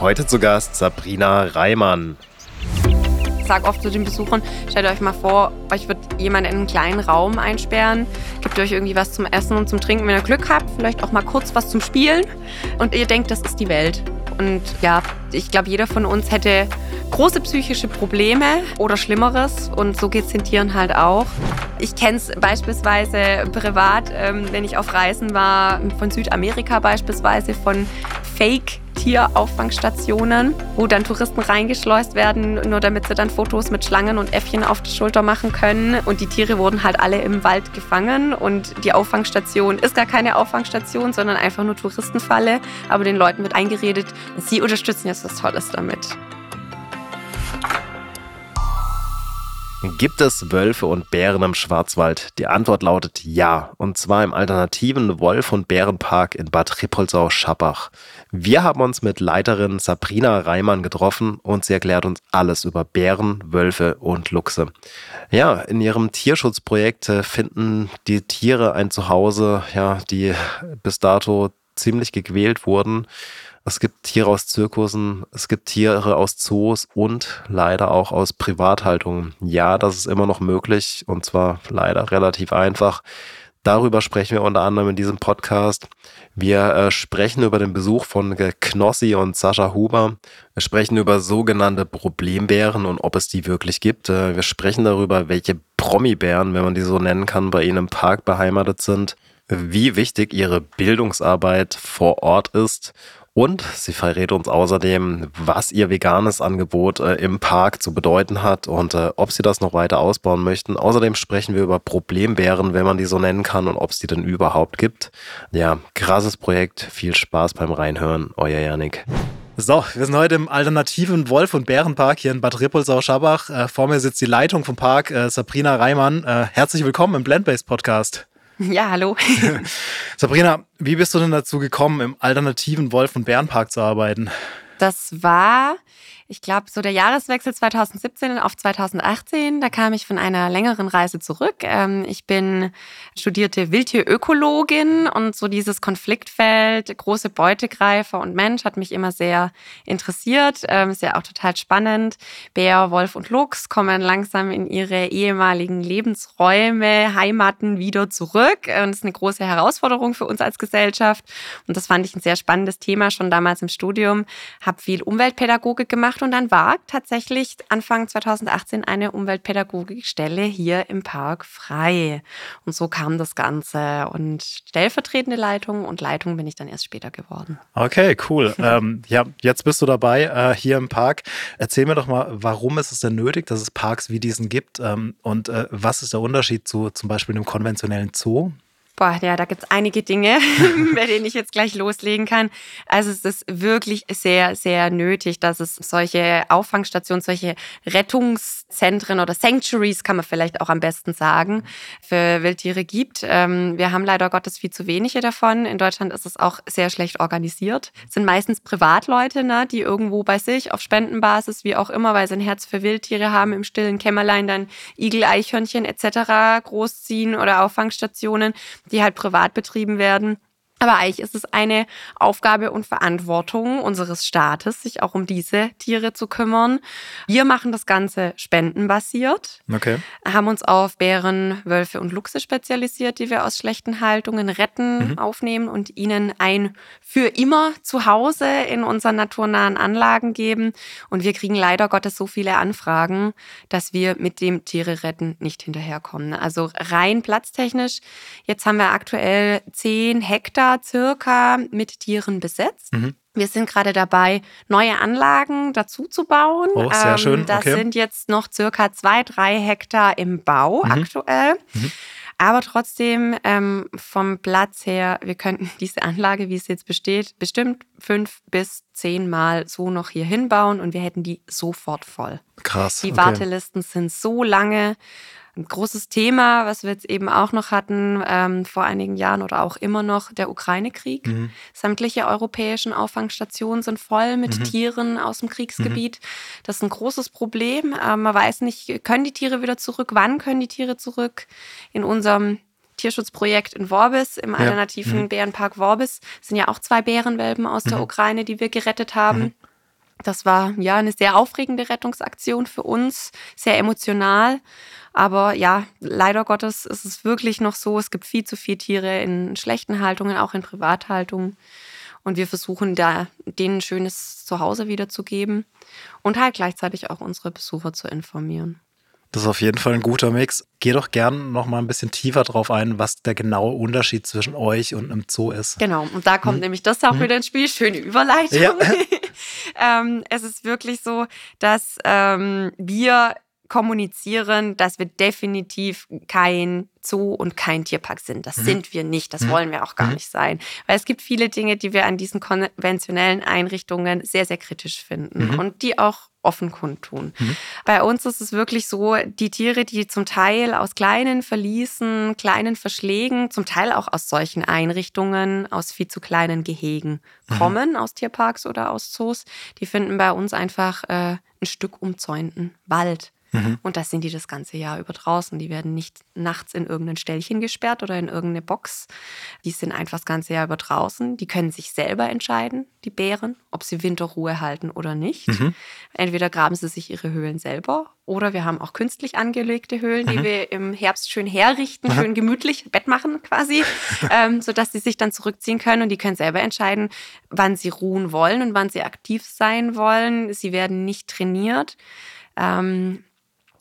Heute zu Gast Sabrina Reimann. Ich sage oft zu den Besuchern, stellt euch mal vor, euch wird jemand in einen kleinen Raum einsperren, gibt euch irgendwie was zum Essen und zum Trinken, wenn ihr Glück habt, vielleicht auch mal kurz was zum Spielen und ihr denkt, das ist die Welt. Und ja, ich glaube, jeder von uns hätte große psychische Probleme oder Schlimmeres und so geht es den Tieren halt auch. Ich kenne es beispielsweise privat, ähm, wenn ich auf Reisen war, von Südamerika beispielsweise, von Fake Tierauffangstationen, wo dann Touristen reingeschleust werden, nur damit sie dann Fotos mit Schlangen und Äffchen auf der Schulter machen können. Und die Tiere wurden halt alle im Wald gefangen. Und die Auffangstation ist gar keine Auffangstation, sondern einfach nur Touristenfalle. Aber den Leuten wird eingeredet, sie unterstützen jetzt was Tolles damit. Gibt es Wölfe und Bären im Schwarzwald? Die Antwort lautet ja, und zwar im alternativen Wolf- und Bärenpark in Bad Rippoldsau-Schappach. Wir haben uns mit Leiterin Sabrina Reimann getroffen und sie erklärt uns alles über Bären, Wölfe und Luchse. Ja, in ihrem Tierschutzprojekt äh, finden die Tiere ein Zuhause, ja, die bis dato ziemlich gequält wurden. Es gibt Tiere aus Zirkussen, es gibt Tiere aus Zoos und leider auch aus Privathaltungen. Ja, das ist immer noch möglich und zwar leider relativ einfach. Darüber sprechen wir unter anderem in diesem Podcast. Wir äh, sprechen über den Besuch von Knossi und Sascha Huber. Wir sprechen über sogenannte Problembären und ob es die wirklich gibt. Äh, wir sprechen darüber, welche Promi-Bären, wenn man die so nennen kann, bei ihnen im Park beheimatet sind, wie wichtig ihre Bildungsarbeit vor Ort ist und sie verrät uns außerdem, was ihr veganes Angebot äh, im Park zu bedeuten hat und äh, ob sie das noch weiter ausbauen möchten. Außerdem sprechen wir über Problembären, wenn man die so nennen kann und ob es die denn überhaupt gibt. Ja, krasses Projekt. Viel Spaß beim Reinhören. Euer Janik. So, wir sind heute im alternativen Wolf- und Bärenpark hier in Bad Rippolsau-Schabach. Äh, vor mir sitzt die Leitung vom Park, äh, Sabrina Reimann. Äh, herzlich willkommen im Blendbase Podcast. Ja, hallo. Sabrina, wie bist du denn dazu gekommen, im alternativen Wolf- und Bärenpark zu arbeiten? Das war ich glaube, so der Jahreswechsel 2017 auf 2018, da kam ich von einer längeren Reise zurück. Ähm, ich bin studierte Wildtierökologin und so dieses Konfliktfeld, große Beutegreifer und Mensch hat mich immer sehr interessiert. Ähm, ist ja auch total spannend. Bär, Wolf und Luchs kommen langsam in ihre ehemaligen Lebensräume, Heimaten wieder zurück. Und das ist eine große Herausforderung für uns als Gesellschaft. Und das fand ich ein sehr spannendes Thema schon damals im Studium. Habe viel Umweltpädagogik gemacht und dann war tatsächlich Anfang 2018 eine Umweltpädagogikstelle hier im Park frei. Und so kam das Ganze. Und stellvertretende Leitung und Leitung bin ich dann erst später geworden. Okay, cool. ähm, ja, jetzt bist du dabei äh, hier im Park. Erzähl mir doch mal, warum ist es denn nötig, dass es Parks wie diesen gibt? Ähm, und äh, was ist der Unterschied zu zum Beispiel einem konventionellen Zoo? Boah, ja, da gibt's einige Dinge, bei denen ich jetzt gleich loslegen kann. Also es ist wirklich sehr, sehr nötig, dass es solche Auffangstationen, solche Rettungszentren oder Sanctuaries, kann man vielleicht auch am besten sagen, für Wildtiere gibt. Ähm, wir haben leider Gottes viel zu wenige davon. In Deutschland ist es auch sehr schlecht organisiert. Es sind meistens Privatleute, ne, die irgendwo bei sich auf Spendenbasis, wie auch immer, weil sie ein Herz für Wildtiere haben, im stillen Kämmerlein dann Igel, Eichhörnchen etc. großziehen oder Auffangstationen die halt privat betrieben werden. Aber eigentlich ist es eine Aufgabe und Verantwortung unseres Staates, sich auch um diese Tiere zu kümmern. Wir machen das Ganze spendenbasiert, okay. haben uns auf Bären, Wölfe und Luchse spezialisiert, die wir aus schlechten Haltungen retten, mhm. aufnehmen und ihnen ein für immer Zuhause in unseren naturnahen Anlagen geben. Und wir kriegen leider Gottes so viele Anfragen, dass wir mit dem Tiere retten nicht hinterherkommen. Also rein platztechnisch. Jetzt haben wir aktuell zehn Hektar circa mit Tieren besetzt. Mhm. Wir sind gerade dabei, neue Anlagen dazu zu bauen. Oh, sehr ähm, schön. Das okay. sind jetzt noch circa zwei, drei Hektar im Bau mhm. aktuell. Mhm. Aber trotzdem ähm, vom Platz her, wir könnten diese Anlage, wie es jetzt besteht, bestimmt fünf bis zehn Mal so noch hier hinbauen und wir hätten die sofort voll. Krass. Die okay. Wartelisten sind so lange. Ein großes Thema, was wir jetzt eben auch noch hatten ähm, vor einigen Jahren oder auch immer noch, der Ukraine-Krieg. Mhm. Sämtliche europäischen Auffangstationen sind voll mit mhm. Tieren aus dem Kriegsgebiet. Mhm. Das ist ein großes Problem. Ähm, man weiß nicht, können die Tiere wieder zurück? Wann können die Tiere zurück? In unserem Tierschutzprojekt in Worbis, im alternativen ja. Mhm. Bärenpark Worbis, sind ja auch zwei Bärenwelpen aus der mhm. Ukraine, die wir gerettet haben. Das war ja eine sehr aufregende Rettungsaktion für uns, sehr emotional. Aber ja, leider Gottes ist es wirklich noch so, es gibt viel zu viele Tiere in schlechten Haltungen, auch in Privathaltungen. Und wir versuchen da denen ein schönes Zuhause wiederzugeben und halt gleichzeitig auch unsere Besucher zu informieren. Das ist auf jeden Fall ein guter Mix. Geh doch gern noch mal ein bisschen tiefer drauf ein, was der genaue Unterschied zwischen euch und einem Zoo ist. Genau, und da kommt hm. nämlich das auch hm. wieder ins Spiel. Schöne Überleitung. Ja. ähm, es ist wirklich so, dass ähm, wir kommunizieren, dass wir definitiv kein Zoo und kein Tierpark sind. Das mhm. sind wir nicht. Das mhm. wollen wir auch gar mhm. nicht sein. Weil es gibt viele Dinge, die wir an diesen konventionellen Einrichtungen sehr, sehr kritisch finden mhm. und die auch offen kundtun. Mhm. Bei uns ist es wirklich so, die Tiere, die zum Teil aus kleinen Verliesen, kleinen Verschlägen, zum Teil auch aus solchen Einrichtungen, aus viel zu kleinen Gehegen mhm. kommen, aus Tierparks oder aus Zoos, die finden bei uns einfach äh, ein Stück umzäunten Wald. Mhm. Und das sind die das ganze Jahr über draußen. Die werden nicht nachts in irgendein Ställchen gesperrt oder in irgendeine Box. Die sind einfach das ganze Jahr über draußen. Die können sich selber entscheiden, die Bären, ob sie Winterruhe halten oder nicht. Mhm. Entweder graben sie sich ihre Höhlen selber oder wir haben auch künstlich angelegte Höhlen, die mhm. wir im Herbst schön herrichten, mhm. schön gemütlich Bett machen quasi, ähm, sodass sie sich dann zurückziehen können und die können selber entscheiden, wann sie ruhen wollen und wann sie aktiv sein wollen. Sie werden nicht trainiert. Ähm,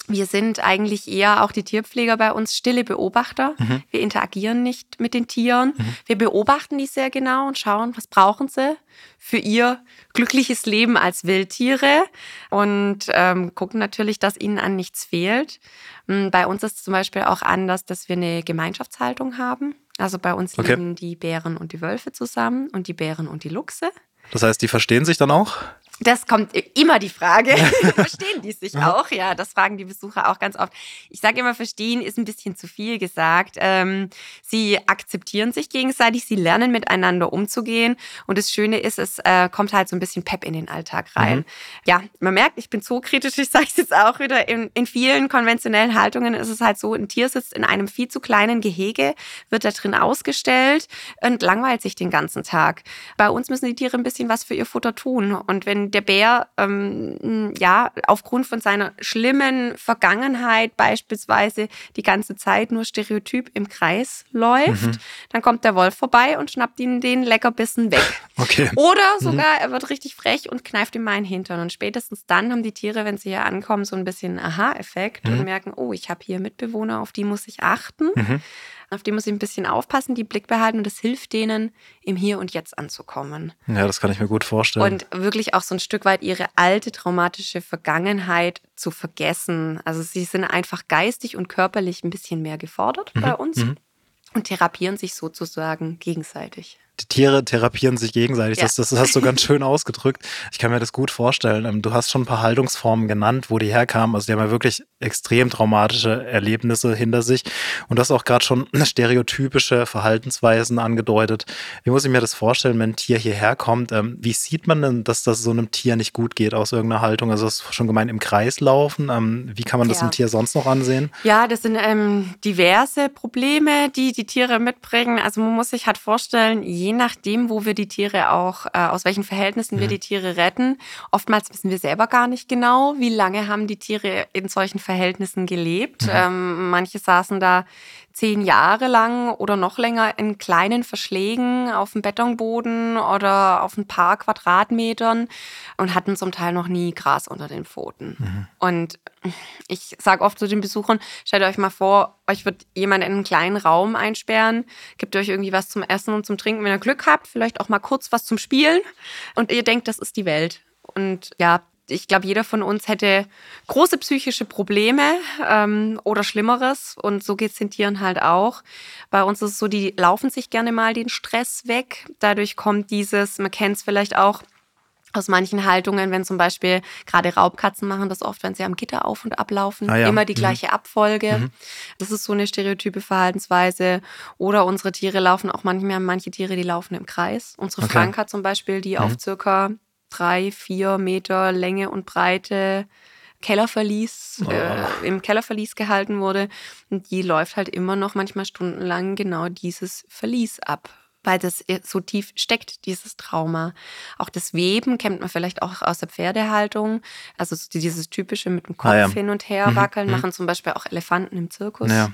wir sind eigentlich eher auch die Tierpfleger bei uns stille Beobachter. Mhm. Wir interagieren nicht mit den Tieren. Mhm. Wir beobachten die sehr genau und schauen, was brauchen sie für ihr glückliches Leben als Wildtiere und ähm, gucken natürlich, dass ihnen an nichts fehlt. Hm, bei uns ist es zum Beispiel auch anders, dass wir eine Gemeinschaftshaltung haben. Also bei uns okay. leben die Bären und die Wölfe zusammen und die Bären und die Luchse. Das heißt, die verstehen sich dann auch? Das kommt immer die Frage. verstehen die sich auch? Ja, das fragen die Besucher auch ganz oft. Ich sage immer, verstehen ist ein bisschen zu viel gesagt. Ähm, sie akzeptieren sich gegenseitig, sie lernen miteinander umzugehen. Und das Schöne ist, es äh, kommt halt so ein bisschen Pep in den Alltag rein. Mhm. Ja, man merkt, ich bin so kritisch, ich sage es jetzt auch wieder. In, in vielen konventionellen Haltungen ist es halt so, ein Tier sitzt in einem viel zu kleinen Gehege, wird da drin ausgestellt und langweilt sich den ganzen Tag. Bei uns müssen die Tiere ein bisschen was für ihr Futter tun. Und wenn der Bär ähm, ja aufgrund von seiner schlimmen Vergangenheit beispielsweise die ganze Zeit nur stereotyp im Kreis läuft, mhm. dann kommt der Wolf vorbei und schnappt ihn den Leckerbissen weg. Okay. Oder mhm. sogar, mhm. er wird richtig frech und kneift ihm meinen Hintern. Und spätestens dann haben die Tiere, wenn sie hier ankommen, so ein bisschen Aha-Effekt mhm. und merken, oh, ich habe hier Mitbewohner, auf die muss ich achten. Auf die muss ich ein bisschen aufpassen, die Blick behalten und das hilft denen, im Hier und Jetzt anzukommen. Ja, das kann ich mir gut vorstellen. Und wirklich auch so ein Stück weit ihre alte traumatische Vergangenheit zu vergessen. Also sie sind einfach geistig und körperlich ein bisschen mehr gefordert mhm. bei uns mhm. und therapieren sich sozusagen gegenseitig die Tiere therapieren sich gegenseitig. Ja. Das, das hast du ganz schön ausgedrückt. Ich kann mir das gut vorstellen. Ähm, du hast schon ein paar Haltungsformen genannt, wo die herkamen. Also die haben ja wirklich extrem traumatische Erlebnisse hinter sich. Und du hast auch gerade schon stereotypische Verhaltensweisen angedeutet. Wie muss ich mir das vorstellen, wenn ein Tier hierher kommt? Ähm, wie sieht man denn, dass das so einem Tier nicht gut geht aus irgendeiner Haltung? Also das ist schon gemeint im Kreis laufen. Ähm, wie kann man das ja. im Tier sonst noch ansehen? Ja, das sind ähm, diverse Probleme, die die Tiere mitbringen. Also man muss sich halt vorstellen, je nachdem, wo wir die Tiere auch, äh, aus welchen Verhältnissen wir mhm. die Tiere retten. Oftmals wissen wir selber gar nicht genau, wie lange haben die Tiere in solchen Verhältnissen gelebt. Mhm. Ähm, manche saßen da zehn Jahre lang oder noch länger in kleinen Verschlägen auf dem Betonboden oder auf ein paar Quadratmetern und hatten zum Teil noch nie Gras unter den Pfoten. Mhm. Und ich sage oft zu den Besuchern, stellt euch mal vor, euch wird jemand in einen kleinen Raum einsperren, gibt euch irgendwie was zum Essen und zum Trinken, wenn ihr Glück habt, vielleicht auch mal kurz was zum Spielen und ihr denkt, das ist die Welt. Und ja, ich glaube, jeder von uns hätte große psychische Probleme ähm, oder Schlimmeres. Und so geht es den Tieren halt auch. Bei uns ist es so, die laufen sich gerne mal den Stress weg. Dadurch kommt dieses, man kennt es vielleicht auch, aus manchen Haltungen, wenn zum Beispiel gerade Raubkatzen machen das oft, wenn sie am Gitter auf und ablaufen, ah ja. immer die mhm. gleiche mhm. Abfolge. Mhm. Das ist so eine stereotype Verhaltensweise. Oder unsere Tiere laufen auch manchmal, manche Tiere, die laufen im Kreis. Unsere okay. Franka zum Beispiel, die mhm. auf circa drei, vier Meter Länge und Breite Kellerverlies, oh. äh, im Kellerverlies gehalten wurde. Und die läuft halt immer noch manchmal stundenlang genau dieses Verlies ab. weil das so tief steckt, dieses Trauma. Auch das Weben kennt man vielleicht auch aus der Pferdehaltung. Also dieses typische mit dem Kopf ah, ja. hin und her mhm. wackeln, mhm. machen zum Beispiel auch Elefanten im Zirkus, ja.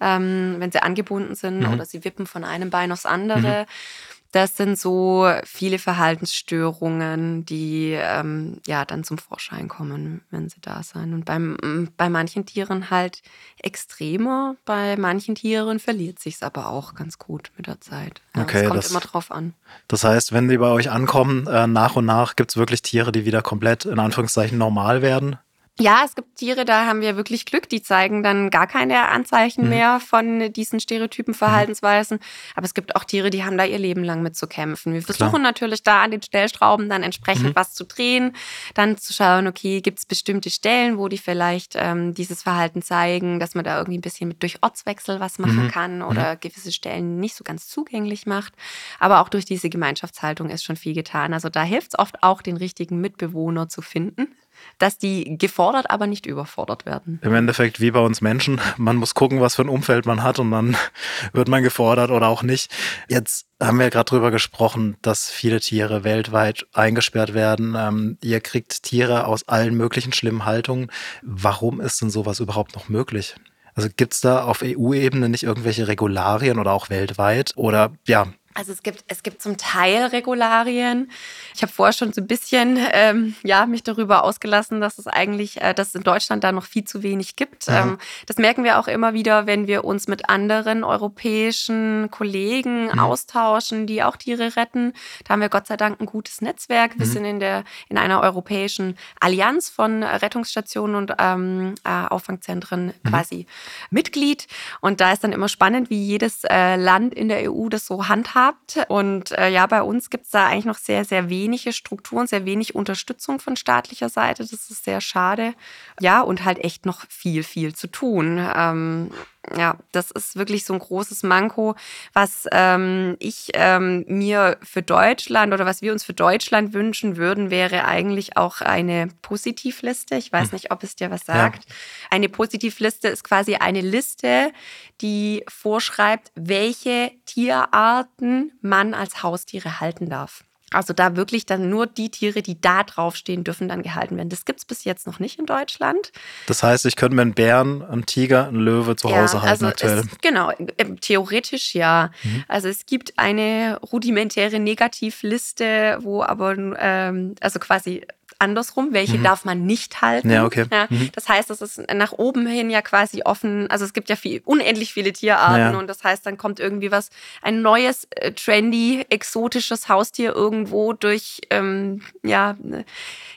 ähm, wenn sie angebunden sind mhm. oder sie wippen von einem Bein aufs andere. Mhm. Das sind so viele Verhaltensstörungen, die ähm, ja dann zum Vorschein kommen, wenn sie da sind. Und beim, bei manchen Tieren halt extremer, bei manchen Tieren verliert sich es aber auch ganz gut mit der Zeit. Ja, okay, es kommt das, immer drauf an. Das heißt, wenn die bei euch ankommen, äh, nach und nach gibt es wirklich Tiere, die wieder komplett in Anführungszeichen normal werden? Ja, es gibt Tiere, da haben wir wirklich Glück, die zeigen dann gar keine Anzeichen mhm. mehr von diesen stereotypen Verhaltensweisen. Mhm. Aber es gibt auch Tiere, die haben da ihr Leben lang mit zu kämpfen. Wir versuchen Klar. natürlich da an den Stellstrauben dann entsprechend mhm. was zu drehen, dann zu schauen, okay, gibt es bestimmte Stellen, wo die vielleicht ähm, dieses Verhalten zeigen, dass man da irgendwie ein bisschen mit durch Ortswechsel was machen mhm. kann mhm. oder gewisse Stellen nicht so ganz zugänglich macht. Aber auch durch diese Gemeinschaftshaltung ist schon viel getan. Also da hilft es oft auch, den richtigen Mitbewohner zu finden dass die gefordert, aber nicht überfordert werden. Im Endeffekt wie bei uns Menschen. Man muss gucken, was für ein Umfeld man hat und dann wird man gefordert oder auch nicht. Jetzt haben wir gerade drüber gesprochen, dass viele Tiere weltweit eingesperrt werden. Ähm, ihr kriegt Tiere aus allen möglichen schlimmen Haltungen. Warum ist denn sowas überhaupt noch möglich? Also gibt es da auf EU-Ebene nicht irgendwelche Regularien oder auch weltweit? Oder ja, also es gibt, es gibt zum Teil Regularien. Ich habe vorher schon so ein bisschen ähm, ja, mich darüber ausgelassen, dass es eigentlich, äh, dass es in Deutschland da noch viel zu wenig gibt. Mhm. Ähm, das merken wir auch immer wieder, wenn wir uns mit anderen europäischen Kollegen mhm. austauschen, die auch Tiere retten. Da haben wir Gott sei Dank ein gutes Netzwerk. Wir mhm. sind in, der, in einer europäischen Allianz von Rettungsstationen und ähm, äh, Auffangzentren mhm. quasi Mitglied. Und da ist dann immer spannend, wie jedes äh, Land in der EU das so handhabt habt. Und äh, ja, bei uns gibt es da eigentlich noch sehr, sehr wenige Strukturen, sehr wenig Unterstützung von staatlicher Seite. Das ist sehr schade. Ja, und halt echt noch viel, viel zu tun. Ähm, ja, das ist wirklich so ein großes Manko, was ähm, ich ähm, mir für Deutschland oder was wir uns für Deutschland wünschen würden, wäre eigentlich auch eine Positivliste. Ich weiß hm. nicht, ob es dir was sagt. Ja. Eine Positivliste ist quasi eine Liste, die vorschreibt, welche Tierarten man als Haustiere halten darf. Also da wirklich dann nur die Tiere, die da draufstehen, dürfen dann gehalten werden. Das gibt es bis jetzt noch nicht in Deutschland. Das heißt, ich könnte mir einen Bären, einen Tiger, einen Löwe zu Hause ja, halten also aktuell. Es, genau, theoretisch ja. Mhm. Also es gibt eine rudimentäre Negativliste, wo aber, ähm, also quasi andersrum, welche mhm. darf man nicht halten. Ja, okay. Ja, mhm. Das heißt, es ist nach oben hin ja quasi offen. Also es gibt ja viel, unendlich viele Tierarten ja. und das heißt, dann kommt irgendwie was, ein neues, äh, trendy, exotisches Haustier irgendwo durch, ähm, ja, ne,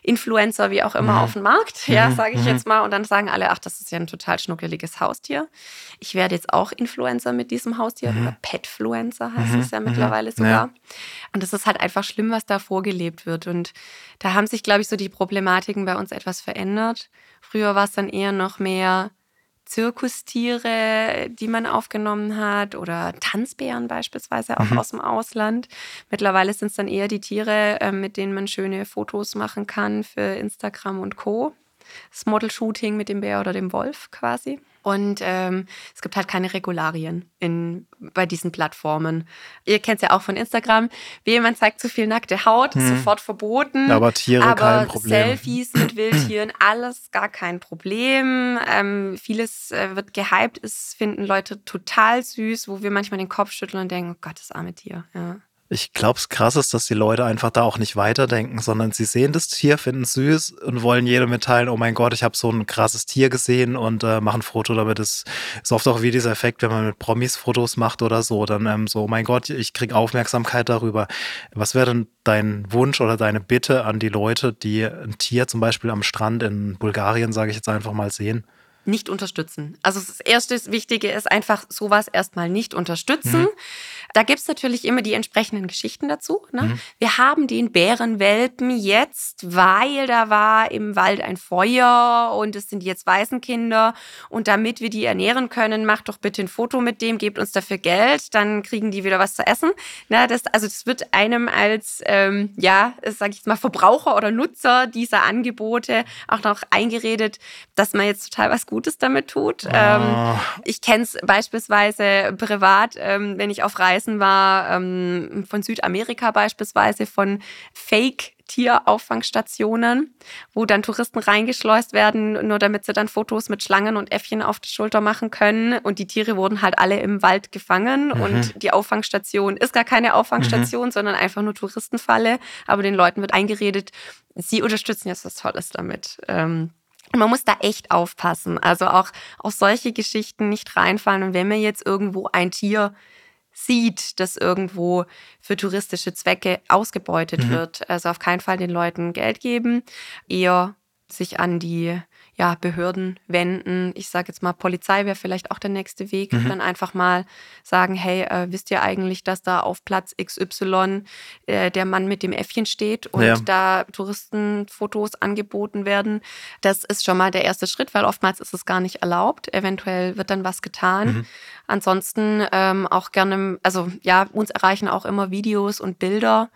Influencer, wie auch immer, mhm. auf den Markt, ja, mhm. sage ich mhm. jetzt mal. Und dann sagen alle, ach, das ist ja ein total schnuckeliges Haustier. Ich werde jetzt auch Influencer mit diesem Haustier, mhm. oder Petfluencer heißt es ja mittlerweile sogar. Und das ist halt einfach schlimm, was da vorgelebt wird. Und da haben sich, glaube ich, so die Problematiken bei uns etwas verändert. Früher war es dann eher noch mehr Zirkustiere, die man aufgenommen hat oder Tanzbären beispielsweise auch mhm. aus dem Ausland. Mittlerweile sind es dann eher die Tiere, äh, mit denen man schöne Fotos machen kann für Instagram und Co. Das Model-Shooting mit dem Bär oder dem Wolf quasi. Und ähm, es gibt halt keine Regularien in, bei diesen Plattformen. Ihr kennt es ja auch von Instagram. Wie jemand zeigt zu viel nackte Haut, hm. sofort verboten. Aber Tiere Aber kein Problem. Selfies mit Wildtieren, alles gar kein Problem. Ähm, vieles äh, wird gehypt, es finden Leute total süß, wo wir manchmal den Kopf schütteln und denken, oh Gott, das arme Tier. Ja. Ich glaube, es krass ist, dass die Leute einfach da auch nicht weiterdenken, sondern sie sehen das Tier, finden es süß und wollen jedem mitteilen, oh mein Gott, ich habe so ein krasses Tier gesehen und äh, machen ein Foto damit. Das ist oft auch wie dieser Effekt, wenn man mit Promis Fotos macht oder so, dann ähm, so, oh mein Gott, ich kriege Aufmerksamkeit darüber. Was wäre denn dein Wunsch oder deine Bitte an die Leute, die ein Tier zum Beispiel am Strand in Bulgarien, sage ich jetzt einfach mal, sehen? Nicht unterstützen. Also das erste Wichtige ist einfach sowas erstmal nicht unterstützen. Mhm. Da gibt's natürlich immer die entsprechenden Geschichten dazu. Ne? Mhm. Wir haben den Bärenwelpen jetzt, weil da war im Wald ein Feuer und es sind jetzt Waisenkinder. Und damit wir die ernähren können, macht doch bitte ein Foto mit dem, gebt uns dafür Geld, dann kriegen die wieder was zu essen. Na, das, also das wird einem als, ähm, ja, sage ich jetzt mal, Verbraucher oder Nutzer dieser Angebote auch noch eingeredet, dass man jetzt total was gut Gutes damit tut. Ähm, Ah. ich kenne es beispielsweise privat, ähm, wenn ich auf Reisen war, ähm, von Südamerika beispielsweise, von Fake. Tierauffangstationen, wo dann Touristen reingeschleust werden, nur damit sie dann Fotos mit Schlangen und Äffchen auf der Schulter machen können. Und die Tiere wurden halt alle im Wald gefangen. Mhm. Und die Auffangstation ist gar keine Auffangstation, sondern einfach nur Touristenfalle. Aber den Leuten wird eingeredet, sie unterstützen jetzt was Tolles damit. Ähm, man muss da echt aufpassen. Also auch auf solche Geschichten nicht reinfallen. Und wenn man jetzt irgendwo ein Tier sieht, das irgendwo für touristische Zwecke ausgebeutet wird, also auf keinen Fall den Leuten Geld geben, eher sich an die ja, Behörden wenden. Ich sage jetzt mal, Polizei wäre vielleicht auch der nächste Weg. Dann einfach mal sagen, hey, äh, wisst ihr eigentlich, dass da auf Platz XY äh, der Mann mit dem Äffchen steht und Ja. da Touristenfotos angeboten werden? Das ist schon mal der erste Schritt, weil oftmals ist es gar nicht erlaubt. Eventuell wird dann was getan. Ansonsten ähm, auch gerne, also ja, uns erreichen auch immer Videos und Bilder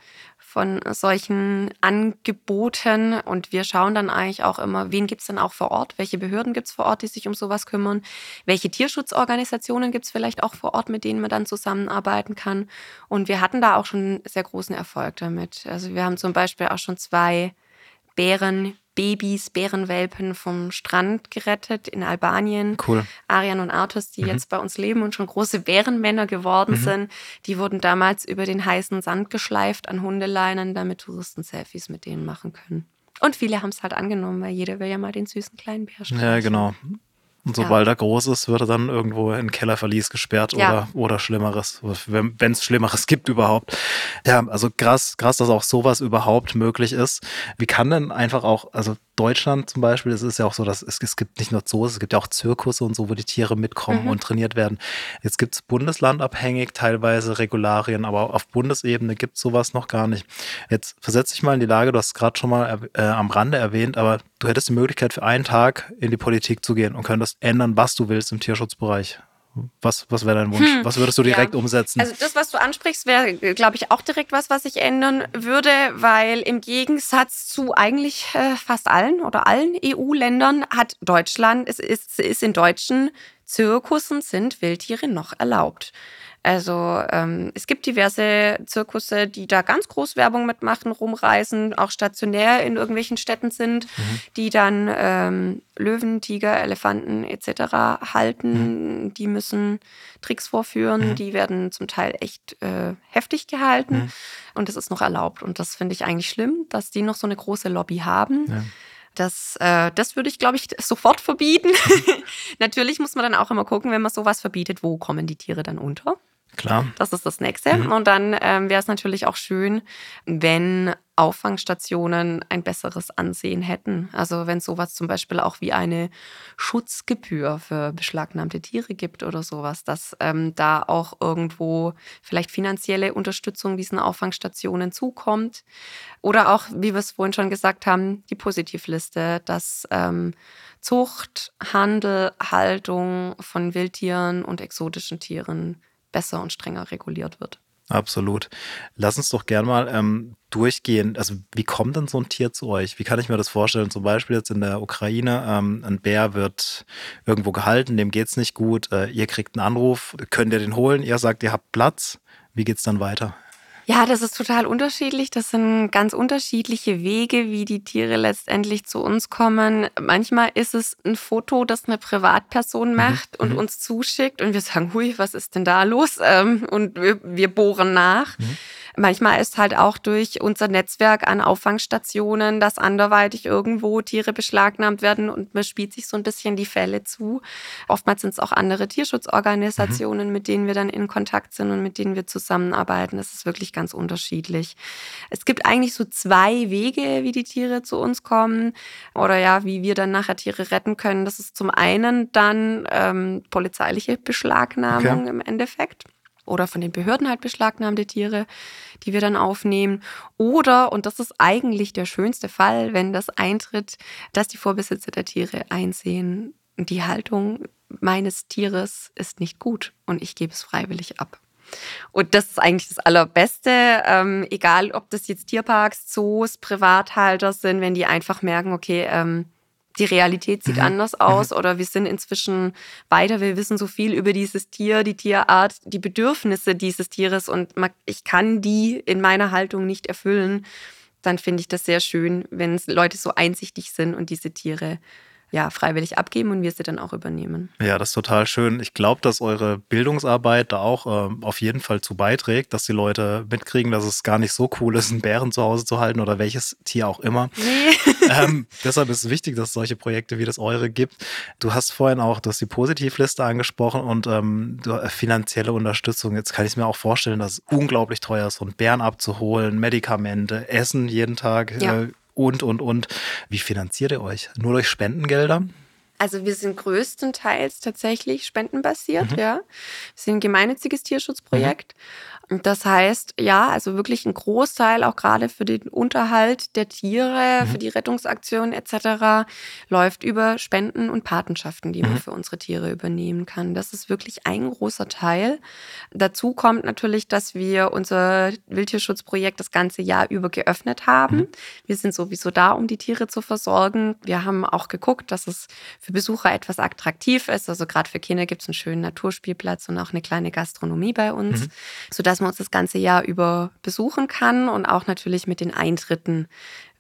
von solchen Angeboten und wir schauen dann eigentlich auch immer, wen gibt es denn auch vor Ort, welche Behörden gibt es vor Ort, die sich um sowas kümmern, welche Tierschutzorganisationen gibt es vielleicht auch vor Ort, mit denen man dann zusammenarbeiten kann. Und wir hatten da auch schon sehr großen Erfolg damit. Also wir haben zum Beispiel auch schon zwei Bären, Babys, Bärenwelpen vom Strand gerettet in Albanien. Cool. Arian und Artus, die jetzt bei uns leben und schon große Bärenmänner geworden sind, die wurden damals über den heißen Sand geschleift an Hundeleinen, damit Touristen Selfies mit denen machen können. Und viele haben es halt angenommen, weil jeder will ja mal den süßen kleinen Bär streicheln. Ja, genau. Und sobald er groß ist, wird er dann irgendwo in Kellerverlies gesperrt Ja. oder, oder Schlimmeres, wenn es Schlimmeres gibt überhaupt. Ja, also krass, krass, dass auch sowas überhaupt möglich ist. Wie kann denn einfach auch, also Deutschland zum Beispiel, es ist ja auch so, dass es, es gibt nicht nur Zoos, es gibt ja auch Zirkusse und so, wo die Tiere mitkommen und trainiert werden. Jetzt gibt es bundeslandabhängig teilweise Regularien, aber auf Bundesebene gibt es sowas noch gar nicht. Jetzt versetz dich mal in die Lage, du hast es gerade schon mal äh, am Rande erwähnt, aber du hättest die Möglichkeit für einen Tag in die Politik zu gehen und könntest ändern, was du willst im Tierschutzbereich. Was, was wäre dein Wunsch? Was würdest du direkt Ja. umsetzen? Also das, was du ansprichst, wäre, glaube ich, auch direkt was, was ich ändern würde, weil im Gegensatz zu eigentlich äh, fast allen oder allen EU-Ländern hat Deutschland, es ist, es ist in deutschen Zirkussen sind Wildtiere noch erlaubt. Also ähm, es gibt diverse Zirkusse, die da ganz groß Werbung mitmachen, rumreisen, auch stationär in irgendwelchen Städten sind, die dann ähm, Löwen, Tiger, Elefanten etc. halten. Die müssen Tricks vorführen, die werden zum Teil echt äh, heftig gehalten und das ist noch erlaubt. Und das finde ich eigentlich schlimm, dass die noch so eine große Lobby haben. Ja. Das, äh, das würde ich, glaube ich, sofort verbieten. Natürlich muss man dann auch immer gucken, wenn man sowas verbietet, wo kommen die Tiere dann unter. Klar. Das ist das Nächste. Und dann ähm, wäre es natürlich auch schön, wenn Auffangstationen ein besseres Ansehen hätten. Also wenn sowas zum Beispiel auch wie eine Schutzgebühr für beschlagnahmte Tiere gibt oder sowas, dass ähm, da auch irgendwo vielleicht finanzielle Unterstützung diesen Auffangstationen zukommt. Oder auch, wie wir es vorhin schon gesagt haben, die Positivliste, dass ähm, Zucht, Handel, Haltung von Wildtieren und exotischen Tieren besser und strenger reguliert wird. Absolut. Lass uns doch gern mal ähm, durchgehen. Also, wie kommt denn so ein Tier zu euch? Wie kann ich mir das vorstellen? Zum Beispiel jetzt in der Ukraine, ähm, ein Bär wird irgendwo gehalten, dem geht's nicht gut. Äh, ihr kriegt einen Anruf, könnt ihr den holen? Ihr sagt, ihr habt Platz. Wie geht's dann weiter? Ja, das ist total unterschiedlich. Das sind ganz unterschiedliche Wege, wie die Tiere letztendlich zu uns kommen. Manchmal ist es ein Foto, das eine Privatperson macht und uns zuschickt und wir sagen, hui, was ist denn da los? Ähm, Und wir, wir bohren nach. Manchmal ist halt auch durch unser Netzwerk an Auffangstationen, dass anderweitig irgendwo Tiere beschlagnahmt werden und man spielt sich so ein bisschen die Fälle zu. Oftmals sind es auch andere Tierschutzorganisationen, mit denen wir dann in Kontakt sind und mit denen wir zusammenarbeiten. Das ist wirklich ganz unterschiedlich. Es gibt eigentlich so zwei Wege, wie die Tiere zu uns kommen oder ja, wie wir dann nachher Tiere retten können. Das ist zum einen dann ähm, polizeiliche Beschlagnahmung Okay. im Endeffekt oder von den Behörden halt beschlagnahmte Tiere, die wir dann aufnehmen. Oder, und das ist eigentlich der schönste Fall, wenn das eintritt, dass die Vorbesitzer der Tiere einsehen, die Haltung meines Tieres ist nicht gut und ich gebe es freiwillig ab. Und das ist eigentlich das Allerbeste, ähm, egal ob das jetzt Tierparks, Zoos, Privathalter sind, wenn die einfach merken, okay, ähm, die Realität sieht mhm. anders mhm. aus oder wir sind inzwischen weiter, wir wissen so viel über dieses Tier, die Tierart, die Bedürfnisse dieses Tieres und ich kann die in meiner Haltung nicht erfüllen, dann finde ich das sehr schön, wenn Leute so einsichtig sind und diese Tiere ja, freiwillig abgeben und wir sie dann auch übernehmen. Ja, das ist total schön. Ich glaube, dass eure Bildungsarbeit da auch äh, auf jeden Fall zu beiträgt, dass die Leute mitkriegen, dass es gar nicht so cool ist, einen Bären zu Hause zu halten oder welches Tier auch immer. Nee. ähm, deshalb ist es wichtig, dass es solche Projekte wie das eure gibt. Du hast vorhin auch, du hast die Positivliste angesprochen und ähm, äh, finanzielle Unterstützung. Jetzt kann ich mir auch vorstellen, dass es unglaublich teuer ist, so einen Bären abzuholen, Medikamente, Essen jeden Tag. Ja. Äh, und, und, und. Wie finanziert ihr euch? Nur durch Spendengelder? Also wir sind größtenteils tatsächlich spendenbasiert, mhm. ja. Wir sind ein gemeinnütziges Tierschutzprojekt. Mhm. Das heißt, ja, also wirklich ein Großteil auch gerade für den Unterhalt der Tiere, mhm. für die Rettungsaktionen etc. läuft über Spenden und Patenschaften, die mhm. man für unsere Tiere übernehmen kann. Das ist wirklich ein großer Teil. Dazu kommt natürlich, dass wir unser Wildtierschutzprojekt das ganze Jahr über geöffnet haben. Mhm. Wir sind sowieso da, um die Tiere zu versorgen. Wir haben auch geguckt, dass es für Besucher etwas attraktiv ist. Also gerade für Kinder gibt es einen schönen Naturspielplatz und auch eine kleine Gastronomie bei uns, mhm. sodass dass man uns das ganze Jahr über besuchen kann und auch natürlich mit den Eintritten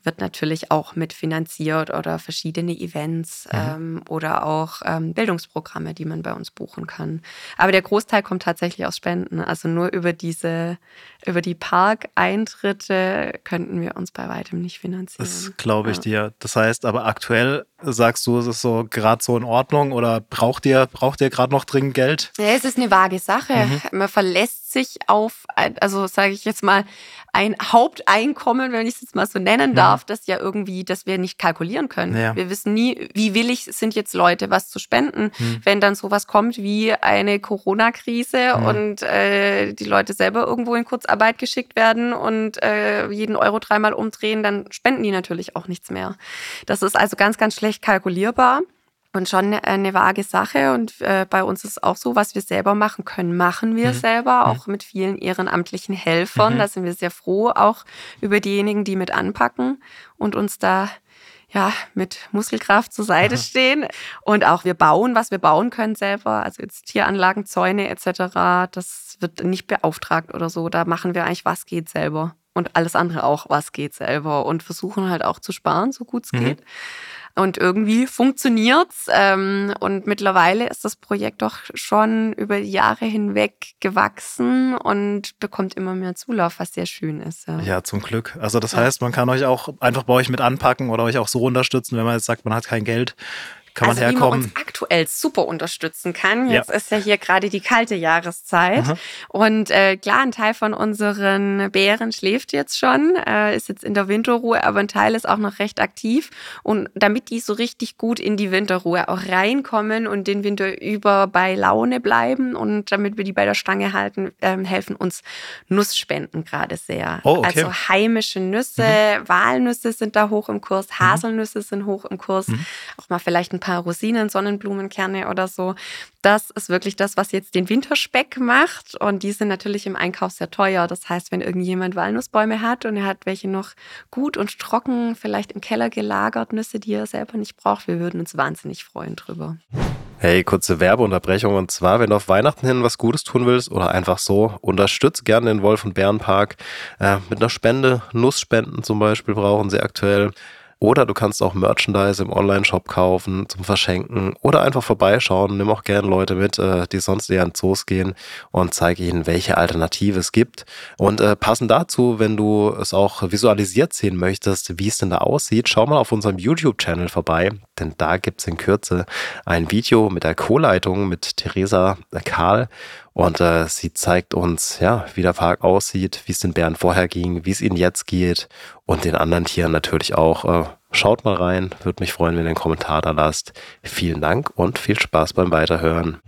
wird natürlich auch mitfinanziert oder verschiedene Events mhm. ähm, oder auch ähm, Bildungsprogramme, die man bei uns buchen kann. Aber der Großteil kommt tatsächlich aus Spenden. Also nur über diese, über die Parkeintritte könnten wir uns bei weitem nicht finanzieren. Das glaube ich ja. dir. Das heißt, aber aktuell sagst du, es ist so gerade so in Ordnung oder braucht ihr, braucht ihr gerade noch dringend Geld? Ja, es ist eine vage Sache. Mhm. Man verlässt sich auf, also sage ich jetzt mal, ein Haupteinkommen, wenn ich es jetzt mal so nennen darf, ja. das ja irgendwie, das wir nicht kalkulieren können. Ja. Wir wissen nie, wie willig sind jetzt Leute, was zu spenden, hm. wenn dann sowas kommt wie eine Corona-Krise hm. und äh, die Leute selber irgendwo in Kurzarbeit geschickt werden und äh, jeden Euro dreimal umdrehen, dann spenden die natürlich auch nichts mehr. Das ist also ganz, ganz schlecht kalkulierbar und schon eine vage Sache. Und äh, bei uns ist auch so, was wir selber machen können, machen wir mhm. selber, mhm. auch mit vielen ehrenamtlichen Helfern. Mhm. Da sind wir sehr froh, auch über diejenigen, die mit anpacken und uns da ja, mit Muskelkraft zur Seite Aha. stehen. Und auch wir bauen, was wir bauen können selber. Also jetzt Tieranlagen, Zäune etc. Das wird nicht beauftragt oder so. Da machen wir eigentlich, was geht selber. Und alles andere auch, was geht selber. Und versuchen halt auch zu sparen, so gut es mhm. geht. Und irgendwie funktioniert's. Ähm, und mittlerweile ist das Projekt doch schon über die Jahre hinweg gewachsen und bekommt immer mehr Zulauf, was sehr schön ist. Ja, ja zum Glück. Also das ja. heißt, man kann euch auch einfach bei euch mit anpacken oder euch auch so unterstützen, wenn man jetzt sagt, man hat kein Geld kann also man herkommen. Wie man uns aktuell super unterstützen kann. Jetzt ja. ist ja hier gerade die kalte Jahreszeit. Aha. Und äh, klar, ein Teil von unseren Bären schläft jetzt schon, äh, ist jetzt in der Winterruhe, aber ein Teil ist auch noch recht aktiv. Und damit die so richtig gut in die Winterruhe auch reinkommen und den Winter über bei Laune bleiben und damit wir die bei der Stange halten, äh, helfen uns Nussspenden gerade sehr. Oh, okay. Also heimische Nüsse, mhm. Walnüsse sind da hoch im Kurs, mhm. Haselnüsse mhm. sind hoch im Kurs. Mhm. Auch mal vielleicht ein paar paar Rosinen, Sonnenblumenkerne oder so. Das ist wirklich das, was jetzt den Winterspeck macht. Und die sind natürlich im Einkauf sehr teuer. Das heißt, wenn irgendjemand Walnussbäume hat und er hat welche noch gut und trocken, vielleicht im Keller gelagert, Nüsse, die er selber nicht braucht, wir würden uns wahnsinnig freuen drüber. Hey, kurze Werbeunterbrechung. Und zwar, wenn du auf Weihnachten hin was Gutes tun willst oder einfach so, unterstützt gerne den Wolf- und Bärenpark äh, mit einer Spende. Nussspenden zum Beispiel brauchen sie aktuell. Oder du kannst auch Merchandise im Online-Shop kaufen zum Verschenken oder einfach vorbeischauen. Nimm auch gerne Leute mit, äh, die sonst eher in Zoos gehen und zeige ihnen, welche Alternative es gibt. Und äh, passend dazu, wenn du es auch visualisiert sehen möchtest, wie es denn da aussieht, schau mal auf unserem YouTube-Channel vorbei, denn da gibt es in Kürze ein Video mit der Co-Leitung mit Theresa Karl und äh, sie zeigt uns, ja, wie der Park aussieht, wie es den Bären vorher ging, wie es ihnen jetzt geht und den anderen Tieren natürlich auch. Äh, schaut mal rein, würde mich freuen, wenn ihr einen Kommentar da lasst. Vielen Dank und viel Spaß beim Weiterhören.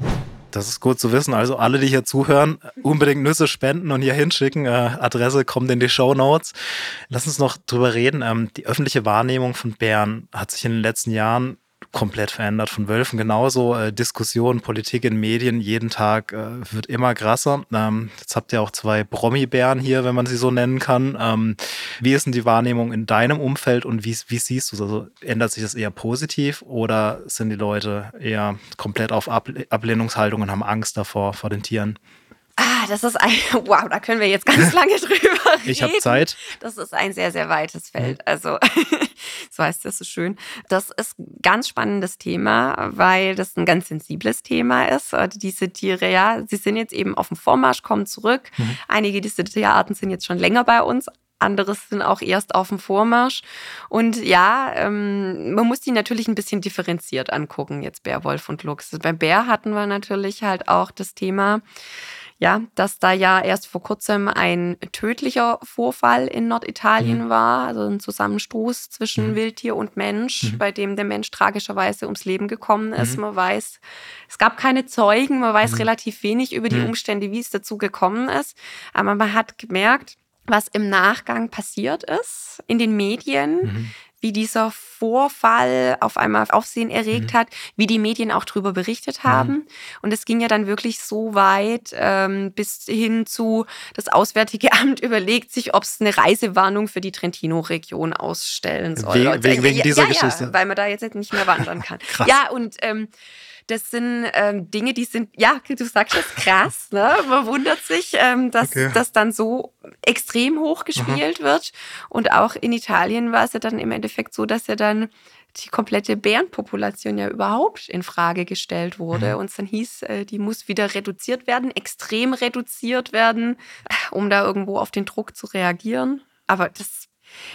Das ist gut zu wissen. Also alle, die hier zuhören, unbedingt Nüsse spenden und hier hinschicken. Äh, Adresse kommt in die Show Notes. Lass uns noch drüber reden. Ähm, die öffentliche Wahrnehmung von Bären hat sich in den letzten Jahren komplett verändert. Von Wölfen genauso. Äh, Diskussion, Politik in Medien, jeden Tag äh, wird immer krasser. Ähm, jetzt habt ihr auch zwei Bromibären hier, wenn man sie so nennen kann. Ähm, wie ist denn die Wahrnehmung in deinem Umfeld und wie, wie siehst du es? Also ändert sich das eher positiv oder sind die Leute eher komplett auf Ablehnungshaltung und haben Angst davor, vor den Tieren? Ah, das ist ein, wow, da können wir jetzt ganz lange drüber reden. Ich habe Zeit. Das ist ein sehr, sehr weites Feld. Mhm. Also, so heißt das so schön. Das ist ein ganz spannendes Thema, weil das ein ganz sensibles Thema ist. Diese Tiere, ja, sie sind jetzt eben auf dem Vormarsch, kommen zurück. Mhm. Einige dieser Tierarten sind jetzt schon länger bei uns, andere sind auch erst auf dem Vormarsch. Und ja, ähm, man muss die natürlich ein bisschen differenziert angucken, jetzt Bär, Wolf und Luchs. Beim Bär hatten wir natürlich halt auch das Thema, ja, dass da ja erst vor kurzem ein tödlicher Vorfall in Norditalien mhm. war, also ein Zusammenstoß zwischen mhm. Wildtier und Mensch, mhm. bei dem der Mensch tragischerweise ums Leben gekommen ist. Mhm. Man weiß, es gab keine Zeugen, man weiß mhm. relativ wenig über die mhm. Umstände, wie es dazu gekommen ist, aber man hat gemerkt, was im Nachgang passiert ist in den Medien, wie dieser Vorfall auf einmal Aufsehen erregt mhm. hat, wie die Medien auch darüber berichtet mhm. haben. Mhm. Und es ging ja dann wirklich so weit ähm, bis hin zu, das Auswärtige Amt überlegt sich, ob es eine Reisewarnung für die Trentino-Region ausstellen soll. Wegen, wegen, wegen dieser ja, Geschichte. Ja, weil man da jetzt nicht mehr wandern kann. ja, und ähm, das sind ähm, Dinge, die sind, ja, du sagst es krass, ne? Man wundert sich, ähm, dass okay. das dann so extrem hoch gespielt Aha. wird. Und auch in Italien war es ja dann im Endeffekt so, dass ja dann die komplette Bärenpopulation ja überhaupt in Frage gestellt wurde. Mhm. Und es dann hieß, äh, die muss wieder reduziert werden, extrem reduziert werden, um da irgendwo auf den Druck zu reagieren. Aber das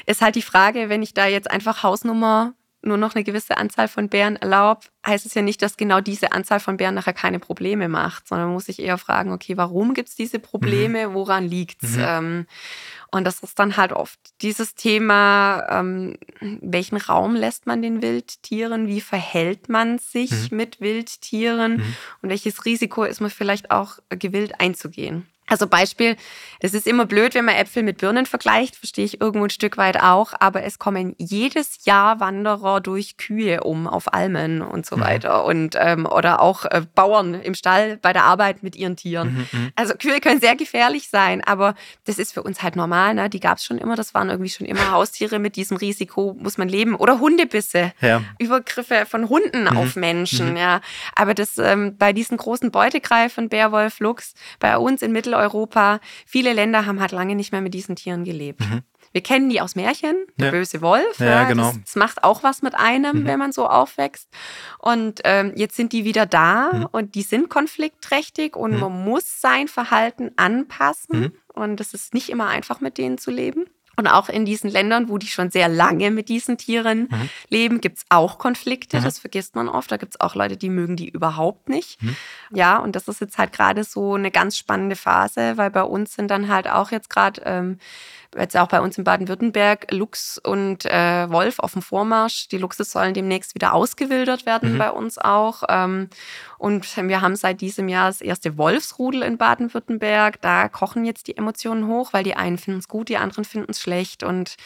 ist halt die Frage, wenn ich da jetzt einfach Hausnummer nur noch eine gewisse Anzahl von Bären erlaubt, heißt es ja nicht, dass genau diese Anzahl von Bären nachher keine Probleme macht, sondern man muss sich eher fragen, okay, warum gibt es diese Probleme, mhm. woran liegt es? Mhm. Ähm, und das ist dann halt oft dieses Thema, ähm, welchen Raum lässt man den Wildtieren, wie verhält man sich mhm. mit Wildtieren mhm. und welches Risiko ist man vielleicht auch gewillt einzugehen. Also Beispiel, es ist immer blöd, wenn man Äpfel mit Birnen vergleicht, verstehe ich irgendwo ein Stück weit auch, aber es kommen jedes Jahr Wanderer durch Kühe um auf Almen und so mhm. weiter und ähm, oder auch äh, Bauern im Stall bei der Arbeit mit ihren Tieren. Mhm, mhm. Also Kühe können sehr gefährlich sein, aber das ist für uns halt normal, ne? Die gab es schon immer, das waren irgendwie schon immer Haustiere mit diesem Risiko muss man leben oder Hundebisse, ja. Übergriffe von Hunden mhm. auf Menschen, mhm. ja. Aber das ähm, bei diesen großen Beutegreifern Bärwolf, Luchs, bei uns in Mittel Mitteleuropa, viele Länder haben halt lange nicht mehr mit diesen Tieren gelebt. Mhm. Wir kennen die aus Märchen, der ja. böse Wolf. Ja, ja genau. Das, das, macht auch was mit einem, mhm. wenn man so aufwächst. Und ähm, jetzt sind die wieder da mhm. und die sind konfliktträchtig und mhm. man muss sein Verhalten anpassen. Mhm. Und es ist nicht immer einfach, mit denen zu leben. Und auch in diesen Ländern, wo die schon sehr lange mit diesen Tieren mhm. leben, gibt es auch Konflikte. Mhm. Das vergisst man oft. Da gibt es auch Leute, die mögen die überhaupt nicht. Mhm. Ja, und das ist jetzt halt gerade so eine ganz spannende Phase, weil bei uns sind dann halt auch jetzt gerade ähm, jetzt auch bei uns in Baden-Württemberg Luchs und äh, Wolf auf dem Vormarsch. Die Luchse sollen demnächst wieder ausgewildert werden mhm. bei uns auch. Ähm, und wir haben seit diesem Jahr das erste Wolfsrudel in Baden-Württemberg. Da kochen jetzt die Emotionen hoch, weil die einen finden es gut, die anderen finden es schlecht. Und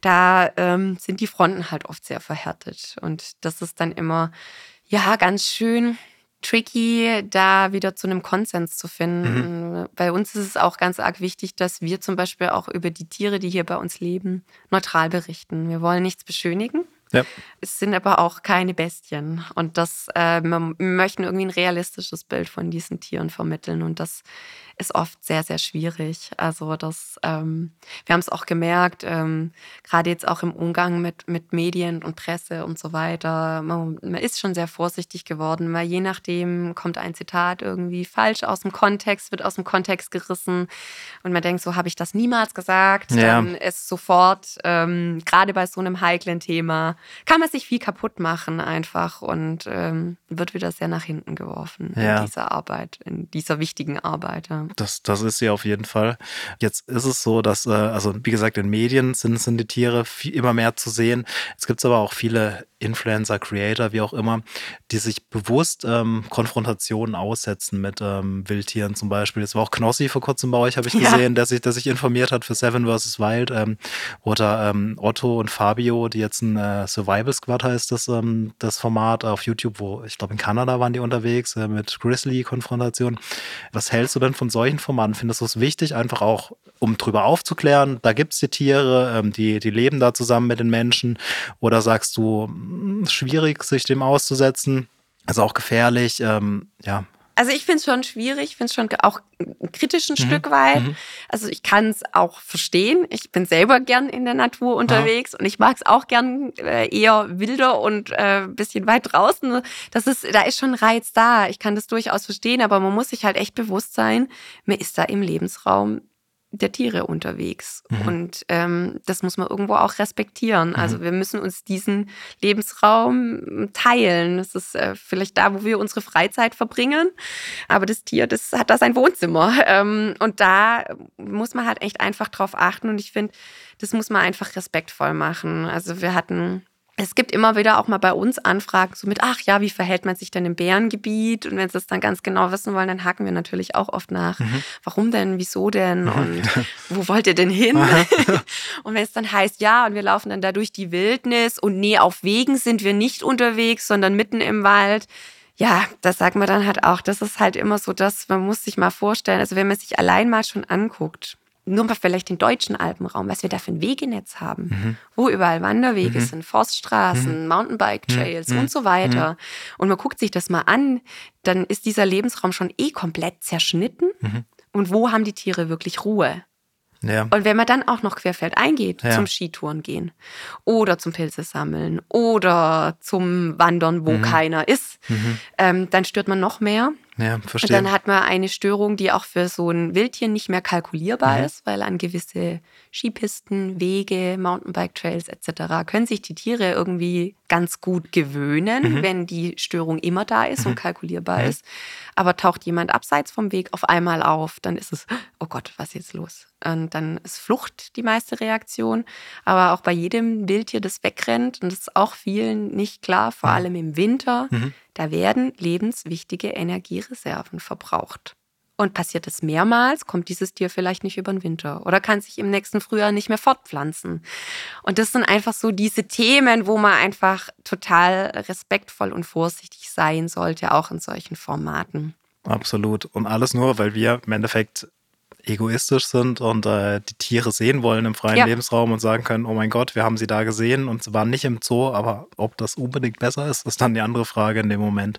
da ähm, sind die Fronten halt oft sehr verhärtet. Und das ist dann immer, ja, ganz schön tricky, da wieder zu einem Konsens zu finden. Mhm. Bei uns ist es auch ganz arg wichtig, dass wir zum Beispiel auch über die Tiere, die hier bei uns leben, neutral berichten. Wir wollen nichts beschönigen. Ja. Es sind aber auch keine Bestien. Und das, äh, wir möchten irgendwie ein realistisches Bild von diesen Tieren vermitteln. Und das ist oft sehr, sehr schwierig. Also das, ähm, wir haben es auch gemerkt, ähm, gerade jetzt auch im Umgang mit, mit Medien und Presse und so weiter. Man, man, ist schon sehr vorsichtig geworden, weil je nachdem kommt ein Zitat irgendwie falsch aus dem Kontext, wird aus dem Kontext gerissen und man denkt, so habe ich das niemals gesagt. Ja. Dann ist sofort, ähm, gerade bei so einem heiklen Thema, kann man sich viel kaputt machen einfach und ähm, wird wieder sehr nach hinten geworfen ja. in dieser Arbeit, in dieser wichtigen Arbeit. Ja. Das, das ist sie auf jeden Fall. Jetzt ist es so, dass, äh, also wie gesagt, in Medien sind, sind die Tiere viel, immer mehr zu sehen. Es gibt aber auch viele Influencer, Creator, wie auch immer, die sich bewusst ähm, Konfrontationen aussetzen mit ähm, Wildtieren zum Beispiel. Es war auch Knossi vor kurzem bei euch, habe ich gesehen, ja. der, sich, der sich informiert hat für Seven vs. Wild. Ähm, oder ähm, Otto und Fabio, die jetzt ein äh, Survival Squad heißt das, ähm, das Format auf YouTube, wo ich glaube in Kanada waren die unterwegs äh, mit Grizzly-Konfrontation. Was hältst du denn von solchen Formaten? Findest du es wichtig, einfach auch, um drüber aufzuklären, da gibt es die Tiere, ähm, die, die leben da zusammen mit den Menschen? Oder sagst du, hm, schwierig, sich dem auszusetzen? Also auch gefährlich, ähm, ja. Also ich finde es schon schwierig, ich finde es schon auch kritisch ein mhm. Stück weit. Mhm. Also ich kann es auch verstehen. Ich bin selber gern in der Natur unterwegs Aha. und ich mag es auch gern äh, eher wilder und ein äh, bisschen weit draußen. Das ist, da ist schon Reiz da. Ich kann das durchaus verstehen, aber man muss sich halt echt bewusst sein, mir ist da im Lebensraum der Tiere unterwegs. Mhm. Und ähm, das muss man irgendwo auch respektieren. Mhm. Also wir müssen uns diesen Lebensraum teilen. Das ist äh, vielleicht da, wo wir unsere Freizeit verbringen. Aber das Tier, das hat da sein Wohnzimmer. Ähm, und da muss man halt echt einfach drauf achten. Und ich finde, das muss man einfach respektvoll machen. Also wir hatten es gibt immer wieder auch mal bei uns Anfragen so mit, ach ja, wie verhält man sich denn im Bärengebiet? Und wenn sie es dann ganz genau wissen wollen, dann haken wir natürlich auch oft nach, mhm. warum denn, wieso denn und wo wollt ihr denn hin? und wenn es dann heißt, ja, und wir laufen dann da durch die Wildnis und nee, auf Wegen sind wir nicht unterwegs, sondern mitten im Wald. Ja, das sagt man dann halt auch. Das ist halt immer so das, man muss sich mal vorstellen, also wenn man sich allein mal schon anguckt, nur mal vielleicht den deutschen Alpenraum, was wir da für ein Wegenetz haben, mhm. wo überall Wanderwege mhm. sind, Forststraßen, mhm. Mountainbike-Trails mhm. und so weiter. Mhm. Und man guckt sich das mal an, dann ist dieser Lebensraum schon eh komplett zerschnitten. Mhm. Und wo haben die Tiere wirklich Ruhe? Ja. Und wenn man dann auch noch querfeldein geht, ja. zum Skitouren gehen oder zum Pilze sammeln oder zum Wandern, wo keiner ist, ähm, dann stört man noch mehr. Ja, verstehe. Und dann hat man eine Störung, die auch für so ein Wildtier nicht mehr kalkulierbar mhm. ist, weil an gewisse Skipisten, Wege, Mountainbike-Trails etc. können sich die Tiere irgendwie ganz gut gewöhnen, mhm. wenn die Störung immer da ist mhm. und kalkulierbar mhm. ist. Aber taucht jemand abseits vom Weg auf einmal auf, dann ist es, oh Gott, was ist jetzt los? Und dann ist Flucht die meiste Reaktion. Aber auch bei jedem Wildtier, das wegrennt, und das ist auch vielen nicht klar, vor mhm. allem im Winter, mhm. Da werden lebenswichtige Energiereserven verbraucht. Und passiert es mehrmals, kommt dieses Tier vielleicht nicht über den Winter oder kann sich im nächsten Frühjahr nicht mehr fortpflanzen. Und das sind einfach so diese Themen, wo man einfach total respektvoll und vorsichtig sein sollte, auch in solchen Formaten. Absolut. Und alles nur, weil wir im Endeffekt egoistisch sind und äh, die Tiere sehen wollen im freien ja. Lebensraum und sagen können, oh mein Gott, wir haben sie da gesehen und sie waren nicht im Zoo, aber ob das unbedingt besser ist, ist dann die andere Frage in dem Moment.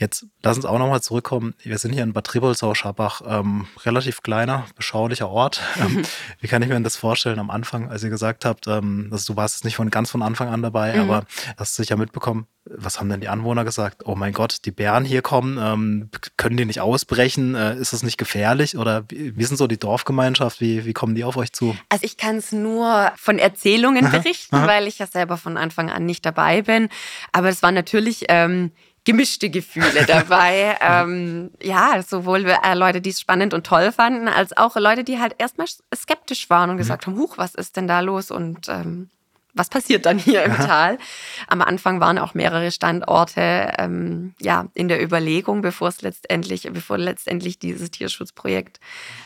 Jetzt lass uns auch nochmal zurückkommen. Wir sind hier in Bad Tribolzau-Schabach, ähm, relativ kleiner, beschaulicher Ort. Ähm, wie kann ich mir das vorstellen am Anfang, als ihr gesagt habt, ähm, also du warst jetzt nicht von ganz von Anfang an dabei, mhm. aber hast du sicher mitbekommen, was haben denn die Anwohner gesagt? Oh mein Gott, die Bären hier kommen, ähm, können die nicht ausbrechen? Äh, ist das nicht gefährlich? Oder wie, wie sind so die Dorfgemeinschaft? Wie, wie kommen die auf euch zu? Also ich kann es nur von Erzählungen aha, berichten, aha. weil ich ja selber von Anfang an nicht dabei bin. Aber es waren natürlich ähm, gemischte Gefühle dabei. ähm, ja, sowohl äh, Leute, die es spannend und toll fanden, als auch Leute, die halt erstmal skeptisch waren und mhm. gesagt haben, huch, was ist denn da los? Und ähm, was passiert dann hier im Aha. Tal? Am Anfang waren auch mehrere Standorte ähm, ja, in der Überlegung, bevor es letztendlich, bevor letztendlich dieses Tierschutzprojekt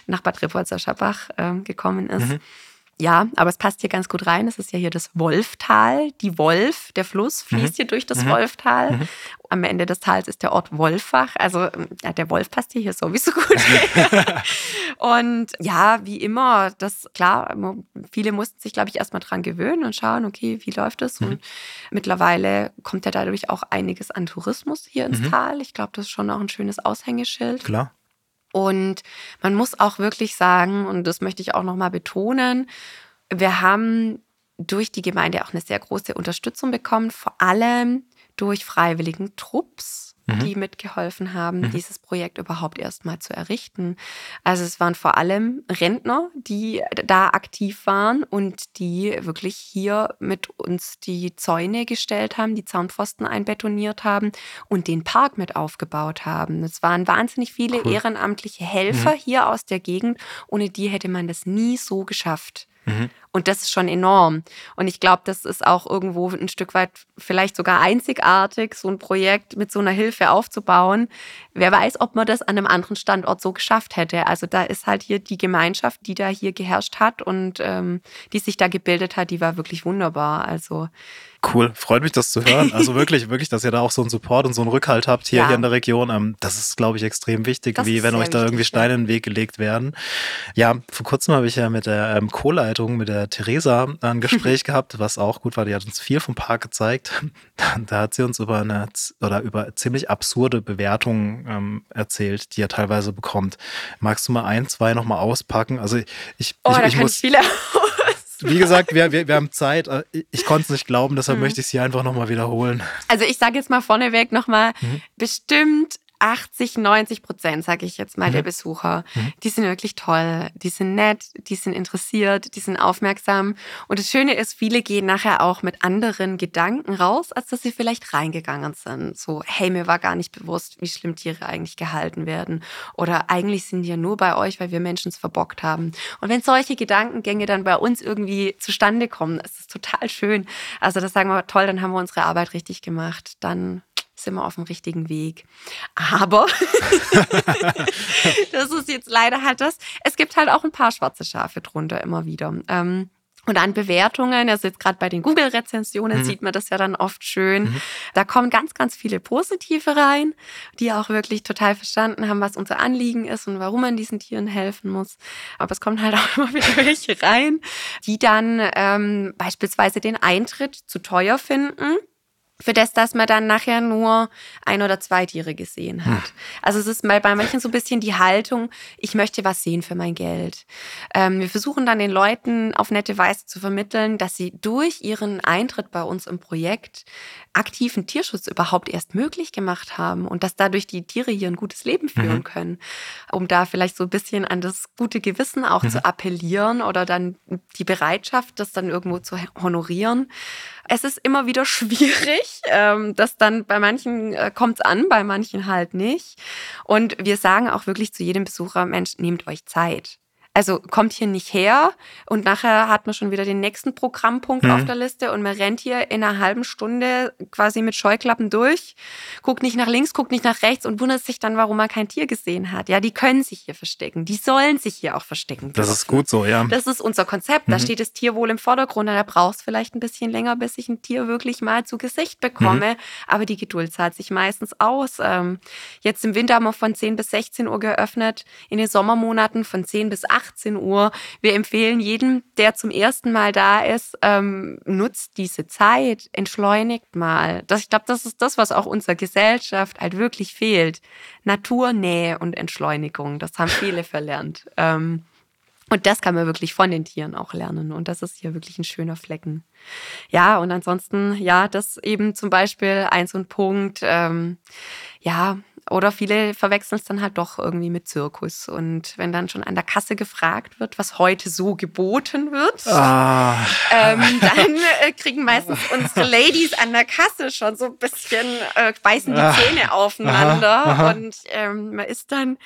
nach Bad Rebolzer-Schabach äh, gekommen ist. Mhm. Ja, aber es passt hier ganz gut rein. Es ist ja hier das Wolftal. Die Wolf, der Fluss, fließt mhm. hier durch das mhm. Wolftal. Mhm. Am Ende des Tals ist der Ort Wolfach. Also ja, der Wolf passt hier, sowieso gut. und ja, wie immer, das klar, viele mussten sich, glaube ich, erstmal dran gewöhnen und schauen, okay, wie läuft es? Und mhm. mittlerweile kommt ja dadurch auch einiges an Tourismus hier ins mhm. Tal. Ich glaube, das ist schon auch ein schönes Aushängeschild. Klar. Und man muss auch wirklich sagen, und das möchte ich auch nochmal betonen, wir haben durch die Gemeinde auch eine sehr große Unterstützung bekommen, vor allem durch freiwilligen Trupps mhm. die mitgeholfen haben, mhm. dieses Projekt überhaupt erstmal zu errichten. Also es waren vor allem Rentner, die da aktiv waren und die wirklich hier mit uns die Zäune gestellt haben, die Zaunpfosten einbetoniert haben und den Park mit aufgebaut haben. Es waren wahnsinnig viele cool. ehrenamtliche Helfer mhm. hier aus der Gegend. Ohne die hätte man das nie so geschafft. Und das ist schon enorm. Und ich glaube, das ist auch irgendwo ein Stück weit vielleicht sogar einzigartig, so ein Projekt mit so einer Hilfe aufzubauen. Wer weiß, ob man das an einem anderen Standort so geschafft hätte. Also da ist halt hier die Gemeinschaft, die da hier geherrscht hat und ähm, die sich da gebildet hat, die war wirklich wunderbar. Also Cool, freut mich, das zu hören. Also wirklich, wirklich, dass ihr da auch so einen Support und so einen Rückhalt habt hier, ja. hier in der Region. Ähm, das ist, glaube ich, extrem wichtig, das wie wenn euch da irgendwie Steine in den Weg gelegt werden. Ja, vor kurzem habe ich ja mit der ähm, Co-Leitung, mit der Theresa ein Gespräch gehabt, was auch gut war. Die hat uns viel vom Park gezeigt. Da hat sie uns über eine oder über ziemlich absurde Bewertungen ähm, erzählt, die er teilweise bekommt. Magst du mal ein, zwei nochmal auspacken? Also ich, oh, ich, da ich kann muss, ich viele wie gesagt, wir, wir, wir haben Zeit. Äh, ich konnte es nicht glauben, deshalb mhm. möchte ich es hier einfach nochmal wiederholen. Also ich sage jetzt mal vorneweg nochmal, mhm. bestimmt 80, 90 Prozent, sage ich jetzt mal, mhm. der Besucher, mhm. die sind wirklich toll, die sind nett, die sind interessiert, die sind aufmerksam. Und das Schöne ist, viele gehen nachher auch mit anderen Gedanken raus, als dass sie vielleicht reingegangen sind. So, hey, mir war gar nicht bewusst, wie schlimm Tiere eigentlich gehalten werden. Oder eigentlich sind die ja nur bei euch, weil wir Menschen es verbockt haben. Und wenn solche Gedankengänge dann bei uns irgendwie zustande kommen, ist es total schön. Also das sagen wir, toll, dann haben wir unsere Arbeit richtig gemacht. Dann sind wir auf dem richtigen Weg. Aber das ist jetzt leider halt das. Es gibt halt auch ein paar schwarze Schafe drunter immer wieder. Ähm, und an Bewertungen, also jetzt gerade bei den Google-Rezensionen mhm. sieht man das ja dann oft schön. Mhm. Da kommen ganz, ganz viele positive rein, die auch wirklich total verstanden haben, was unser Anliegen ist und warum man diesen Tieren helfen muss. Aber es kommen halt auch immer wieder welche rein, die dann ähm, beispielsweise den Eintritt zu teuer finden für das, dass man dann nachher nur ein oder zwei Tiere gesehen hat. Hm. Also es ist bei, bei manchen so ein bisschen die Haltung, ich möchte was sehen für mein Geld. Ähm, wir versuchen dann den Leuten auf nette Weise zu vermitteln, dass sie durch ihren Eintritt bei uns im Projekt aktiven Tierschutz überhaupt erst möglich gemacht haben und dass dadurch die Tiere hier ein gutes Leben führen mhm. können, um da vielleicht so ein bisschen an das gute Gewissen auch mhm. zu appellieren oder dann die Bereitschaft, das dann irgendwo zu honorieren. Es ist immer wieder schwierig, ähm, dass dann bei manchen äh, kommt es an, bei manchen halt nicht. Und wir sagen auch wirklich zu jedem Besucher, Mensch, nehmt euch Zeit. Also kommt hier nicht her und nachher hat man schon wieder den nächsten Programmpunkt mhm. auf der Liste und man rennt hier in einer halben Stunde quasi mit Scheuklappen durch, guckt nicht nach links, guckt nicht nach rechts und wundert sich dann, warum man kein Tier gesehen hat. Ja, die können sich hier verstecken. Die sollen sich hier auch verstecken. Das ist gut so, ja. Das ist unser Konzept. Mhm. Da steht das Tierwohl im Vordergrund. Da brauchst vielleicht ein bisschen länger, bis ich ein Tier wirklich mal zu Gesicht bekomme. Mhm. Aber die Geduld zahlt sich meistens aus. Ähm, jetzt im Winter haben wir von 10 bis 16 Uhr geöffnet. In den Sommermonaten von 10 bis 18 18 Uhr. Wir empfehlen jedem, der zum ersten Mal da ist, ähm, nutzt diese Zeit, entschleunigt mal. Das, ich glaube, das ist das, was auch unserer Gesellschaft halt wirklich fehlt. Naturnähe und Entschleunigung, das haben viele verlernt. Ähm, und das kann man wirklich von den Tieren auch lernen. Und das ist hier wirklich ein schöner Flecken. Ja, und ansonsten, ja, das eben zum Beispiel ein so ein Punkt. Ähm, ja, oder viele verwechseln es dann halt doch irgendwie mit Zirkus. Und wenn dann schon an der Kasse gefragt wird, was heute so geboten wird, ah. ähm, dann äh, kriegen meistens unsere Ladies an der Kasse schon so ein bisschen, äh, beißen die ah. Zähne aufeinander. Aha, aha. Und ähm, man ist dann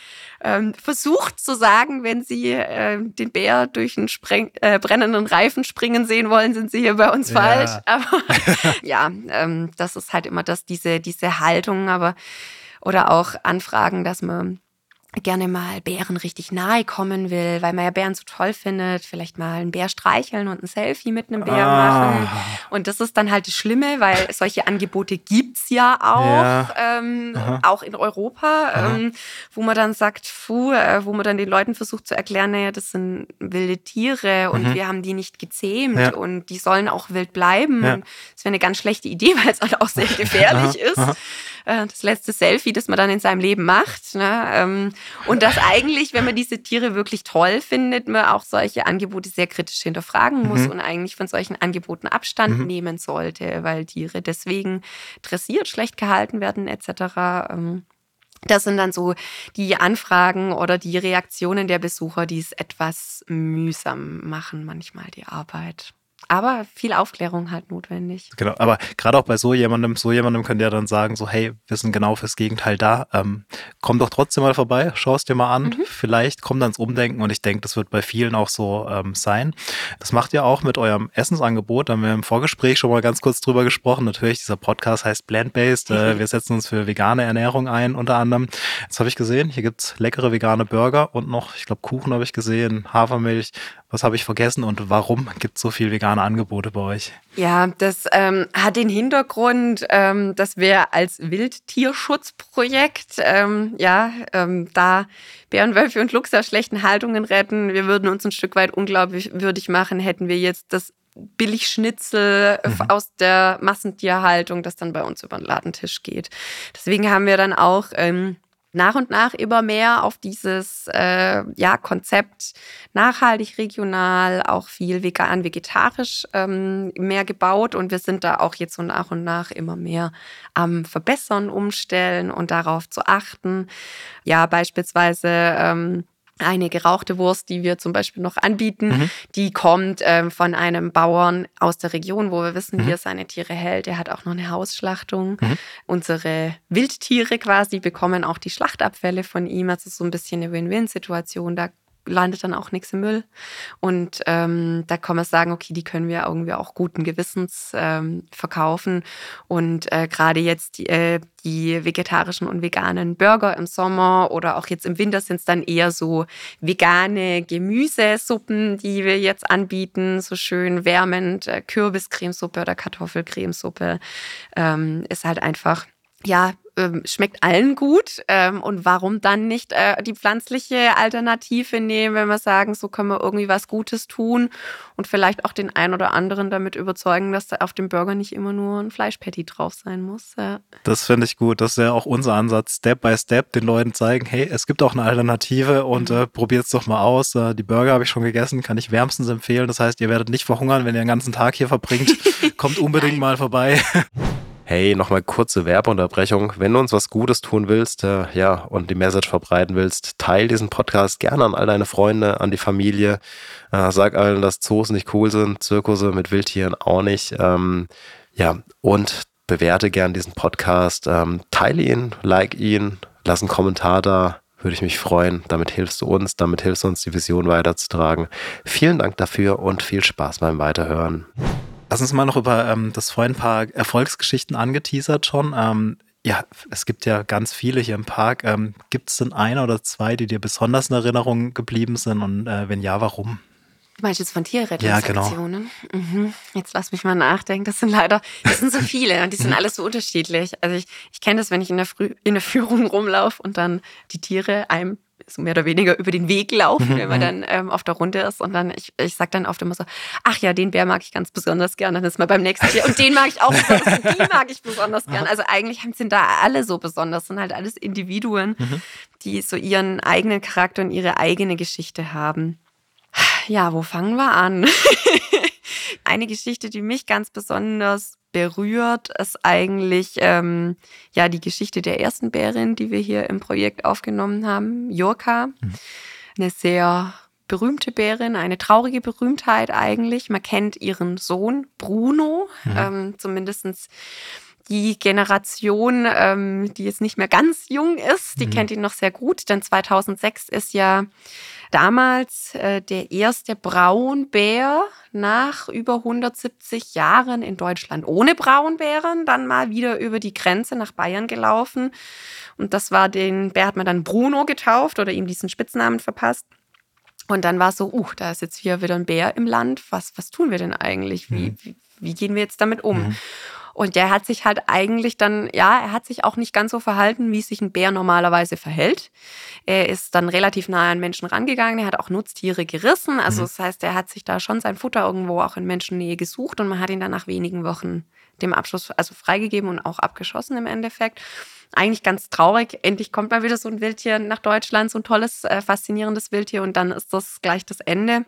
ähm, versucht zu sagen, wenn sie äh, den Bär durch einen Spreng äh, brennenden Reifen springen sehen wollen, sind sie hier bei uns ja. falsch. Aber ja, ähm, das ist halt immer das, diese, diese Haltung. Aber oder auch Anfragen, dass man gerne mal Bären richtig nahe kommen will, weil man ja Bären so toll findet, vielleicht mal einen Bär streicheln und ein Selfie mit einem Bär ah. machen. Und das ist dann halt das Schlimme, weil solche Angebote gibt's ja auch, ja. Ähm, auch in Europa, ähm, wo man dann sagt, puh, äh, wo man dann den Leuten versucht zu erklären, naja, das sind wilde Tiere und mhm. wir haben die nicht gezähmt ja. und die sollen auch wild bleiben. Ja. Das wäre eine ganz schlechte Idee, weil es halt auch sehr gefährlich ist. Äh, das letzte Selfie, das man dann in seinem Leben macht. Ne? Ähm, und dass eigentlich, wenn man diese Tiere wirklich toll findet, man auch solche Angebote sehr kritisch hinterfragen muss mhm. und eigentlich von solchen Angeboten Abstand mhm. nehmen sollte, weil Tiere deswegen dressiert, schlecht gehalten werden etc. Ähm, das sind dann so die Anfragen oder die Reaktionen der Besucher, die es etwas mühsam machen, manchmal die Arbeit. Aber viel Aufklärung halt notwendig. Genau, aber gerade auch bei so jemandem, so jemandem könnt ihr dann sagen, so hey, wir sind genau fürs Gegenteil da. Ähm, komm doch trotzdem mal vorbei, schau es dir mal an. Mhm. Vielleicht kommt dann ins Umdenken und ich denke, das wird bei vielen auch so ähm, sein. Das macht ihr auch mit eurem Essensangebot. Da haben wir im Vorgespräch schon mal ganz kurz drüber gesprochen. Natürlich, dieser Podcast heißt Plant-Based. Äh, wir setzen uns für vegane Ernährung ein, unter anderem. Jetzt habe ich gesehen, hier gibt's leckere vegane Burger und noch, ich glaube, Kuchen habe ich gesehen, Hafermilch, was habe ich vergessen und warum gibt es so viel vegane Angebote bei euch? Ja, das ähm, hat den Hintergrund, ähm, dass wir als Wildtierschutzprojekt ähm, ja ähm, da Bärenwölfe und Luchse aus schlechten Haltungen retten. Wir würden uns ein Stück weit unglaubwürdig machen, hätten wir jetzt das Billigschnitzel mhm. aus der Massentierhaltung, das dann bei uns über den Ladentisch geht. Deswegen haben wir dann auch ähm, nach und nach immer mehr auf dieses äh, ja, Konzept nachhaltig, regional, auch viel vegan, vegetarisch ähm, mehr gebaut und wir sind da auch jetzt so nach und nach immer mehr am Verbessern, Umstellen und darauf zu achten. Ja, beispielsweise ähm, eine gerauchte Wurst, die wir zum Beispiel noch anbieten, mhm. die kommt ähm, von einem Bauern aus der Region, wo wir wissen, mhm. wie er seine Tiere hält. Er hat auch noch eine Hausschlachtung. Mhm. Unsere Wildtiere quasi bekommen auch die Schlachtabfälle von ihm. Also so ein bisschen eine Win-Win-Situation. Da landet dann auch nichts im Müll. Und ähm, da kann man sagen, okay, die können wir irgendwie auch guten Gewissens ähm, verkaufen. Und äh, gerade jetzt die, äh, die vegetarischen und veganen Burger im Sommer oder auch jetzt im Winter sind es dann eher so vegane Gemüsesuppen, die wir jetzt anbieten, so schön wärmend, äh, Kürbiscremesuppe oder Kartoffelcremesuppe. Ähm, ist halt einfach ja, ähm, schmeckt allen gut. Ähm, und warum dann nicht äh, die pflanzliche Alternative nehmen, wenn wir sagen, so können wir irgendwie was Gutes tun und vielleicht auch den einen oder anderen damit überzeugen, dass da auf dem Burger nicht immer nur ein Fleischpatty drauf sein muss. Ja. Das finde ich gut. Das ist ja auch unser Ansatz, Step by Step den Leuten zeigen, hey, es gibt auch eine Alternative und mhm. äh, probiert es doch mal aus. Äh, die Burger habe ich schon gegessen, kann ich wärmstens empfehlen. Das heißt, ihr werdet nicht verhungern, wenn ihr den ganzen Tag hier verbringt. Kommt unbedingt mal vorbei. Hey, nochmal kurze Werbeunterbrechung. Wenn du uns was Gutes tun willst, äh, ja, und die Message verbreiten willst, teil diesen Podcast gerne an all deine Freunde, an die Familie. Äh, sag allen, dass Zoos nicht cool sind, Zirkusse mit Wildtieren auch nicht. Ähm, ja, und bewerte gern diesen Podcast. Ähm, teile ihn, like ihn, lass einen Kommentar da. Würde ich mich freuen. Damit hilfst du uns, damit hilfst du uns, die Vision weiterzutragen. Vielen Dank dafür und viel Spaß beim Weiterhören. Lass uns mal noch über ähm, das vorhin ein paar Erfolgsgeschichten angeteasert schon. Ähm, ja, es gibt ja ganz viele hier im Park. Ähm, gibt es denn eine oder zwei, die dir besonders in Erinnerung geblieben sind? Und äh, wenn ja, warum? Du meinst jetzt von Tierrettungsaktionen? Ja, genau. Mhm. Jetzt lass mich mal nachdenken. Das sind leider, das sind so viele und die sind mhm. alles so unterschiedlich. Also ich, ich kenne das, wenn ich in der, Früh, in der Führung rumlaufe und dann die Tiere einem so mehr oder weniger über den Weg laufen, mhm, wenn man mhm. dann ähm, auf der Runde ist. Und dann, ich, ich sage dann oft immer so, ach ja, den Bär mag ich ganz besonders gern. Dann ist man beim nächsten Tier. Und den mag ich auch besonders und die mag ich besonders gern. Also eigentlich sind da alle so besonders, sind halt alles Individuen, mhm. die so ihren eigenen Charakter und ihre eigene Geschichte haben. Ja, wo fangen wir an? Eine Geschichte, die mich ganz besonders berührt, ist eigentlich ähm, ja die Geschichte der ersten Bärin, die wir hier im Projekt aufgenommen haben, Jurka. Mhm. Eine sehr berühmte Bärin, eine traurige Berühmtheit eigentlich. Man kennt ihren Sohn Bruno, mhm. ähm, zumindestens die Generation, ähm, die jetzt nicht mehr ganz jung ist, die mhm. kennt ihn noch sehr gut, denn 2006 ist ja damals äh, der erste Braunbär nach über 170 Jahren in Deutschland ohne Braunbären dann mal wieder über die Grenze nach Bayern gelaufen. Und das war den Bär hat man dann Bruno getauft oder ihm diesen Spitznamen verpasst. Und dann war es so, uh, da ist jetzt hier wieder ein Bär im Land. Was, was tun wir denn eigentlich? Wie, mhm. wie, wie gehen wir jetzt damit um? Mhm. Und der hat sich halt eigentlich dann, ja, er hat sich auch nicht ganz so verhalten, wie sich ein Bär normalerweise verhält. Er ist dann relativ nah an Menschen rangegangen, er hat auch Nutztiere gerissen. Also mhm. das heißt, er hat sich da schon sein Futter irgendwo auch in Menschennähe gesucht und man hat ihn dann nach wenigen Wochen dem Abschluss also freigegeben und auch abgeschossen im Endeffekt. Eigentlich ganz traurig. Endlich kommt mal wieder so ein Wildtier nach Deutschland, so ein tolles, äh, faszinierendes Wildtier und dann ist das gleich das Ende.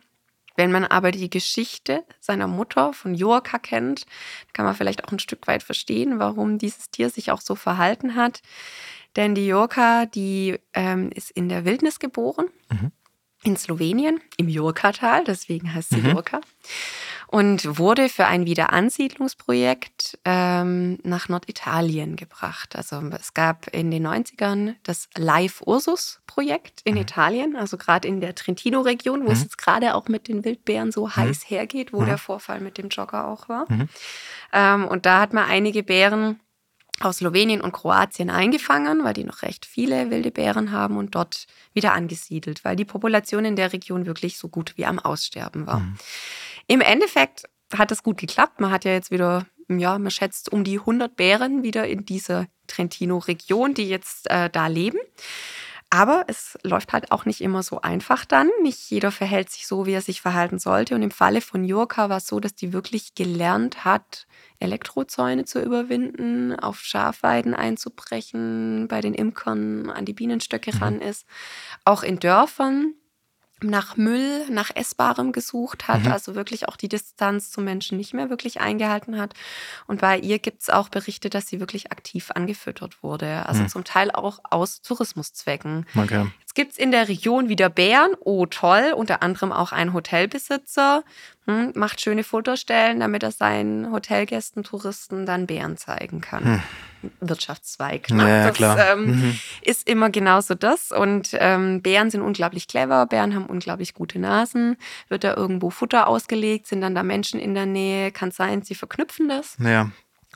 Wenn man aber die Geschichte seiner Mutter von Joaka kennt, kann man vielleicht auch ein Stück weit verstehen, warum dieses Tier sich auch so verhalten hat. Denn die Joaka, die ähm, ist in der Wildnis geboren, mhm. in Slowenien, im Jurka-Tal, deswegen heißt sie mhm. Jurka. Und wurde für ein Wiederansiedlungsprojekt ähm, nach Norditalien gebracht. Also es gab in den 90ern das Live Ursus-Projekt in mhm. Italien, also gerade in der Trentino-Region, wo mhm. es jetzt gerade auch mit den Wildbären so mhm. heiß hergeht, wo mhm. der Vorfall mit dem Jogger auch war. Mhm. Ähm, und da hat man einige Bären aus Slowenien und Kroatien eingefangen, weil die noch recht viele wilde Bären haben und dort wieder angesiedelt, weil die Population in der Region wirklich so gut wie am Aussterben war. Im Endeffekt hat es gut geklappt. Man hat ja jetzt wieder, ja, man schätzt um die 100 Bären wieder in dieser Trentino-Region, die jetzt äh, da leben. Aber es läuft halt auch nicht immer so einfach dann. Nicht jeder verhält sich so, wie er sich verhalten sollte. Und im Falle von Jurka war es so, dass die wirklich gelernt hat, Elektrozäune zu überwinden, auf Schafweiden einzubrechen, bei den Imkern an die Bienenstöcke mhm. ran ist. Auch in Dörfern nach Müll, nach Essbarem gesucht hat, mhm. also wirklich auch die Distanz zum Menschen nicht mehr wirklich eingehalten hat. Und bei ihr gibt es auch Berichte, dass sie wirklich aktiv angefüttert wurde, also mhm. zum Teil auch aus Tourismuszwecken. Okay. Gibt es in der Region wieder Bären, oh toll, unter anderem auch ein Hotelbesitzer, hm, macht schöne Futterstellen, damit er seinen Hotelgästen, Touristen dann Bären zeigen kann. Hm. Wirtschaftszweig. Ne? Ja, das klar. Ähm, mhm. ist immer genauso das. Und ähm, Bären sind unglaublich clever, Bären haben unglaublich gute Nasen. Wird da irgendwo Futter ausgelegt, sind dann da Menschen in der Nähe, kann sein, sie verknüpfen das. Ja.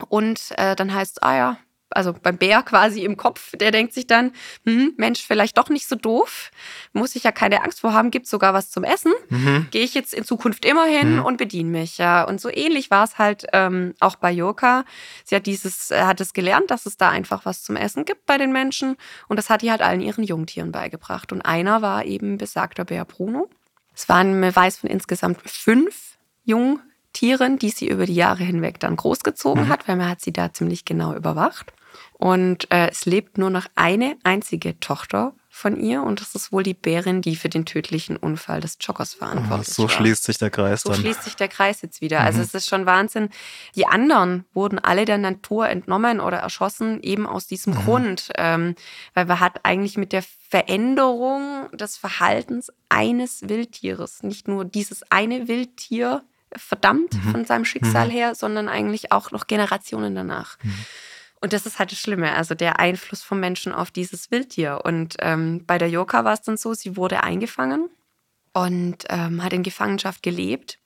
Und äh, dann heißt es, ah ja, also beim Bär quasi im Kopf, der denkt sich dann, hm, Mensch, vielleicht doch nicht so doof, muss ich ja keine Angst vor haben, gibt sogar was zum Essen, mhm. gehe ich jetzt in Zukunft immer hin mhm. und bediene mich. Ja. Und so ähnlich war es halt ähm, auch bei Joka. Sie hat dieses, äh, hat es gelernt, dass es da einfach was zum Essen gibt bei den Menschen und das hat die halt allen ihren Jungtieren beigebracht. Und einer war eben besagter Bär Bruno. Es waren, man weiß von insgesamt fünf Jungtieren, die sie über die Jahre hinweg dann großgezogen mhm. hat, weil man hat sie da ziemlich genau überwacht. Und äh, es lebt nur noch eine einzige Tochter von ihr und das ist wohl die Bärin, die für den tödlichen Unfall des Joggers verantwortlich oh, so war. So schließt sich der Kreis so dann. So schließt sich der Kreis jetzt wieder. Also mhm. Also es ist schon Wahnsinn. Die anderen wurden alle der Natur entnommen oder erschossen, eben aus diesem mhm. Grund. Ähm, weil man hat eigentlich mit der Veränderung des Verhaltens eines Wildtieres, nicht nur dieses eine Wildtier verdammt mhm. von seinem Schicksal mhm. her, sondern eigentlich auch noch Generationen danach. Und das ist halt das Schlimme, also der Einfluss vom Menschen auf dieses Wildtier. Und ähm, bei der Joka war es dann so, sie wurde eingefangen und ähm, hat in Gefangenschaft gelebt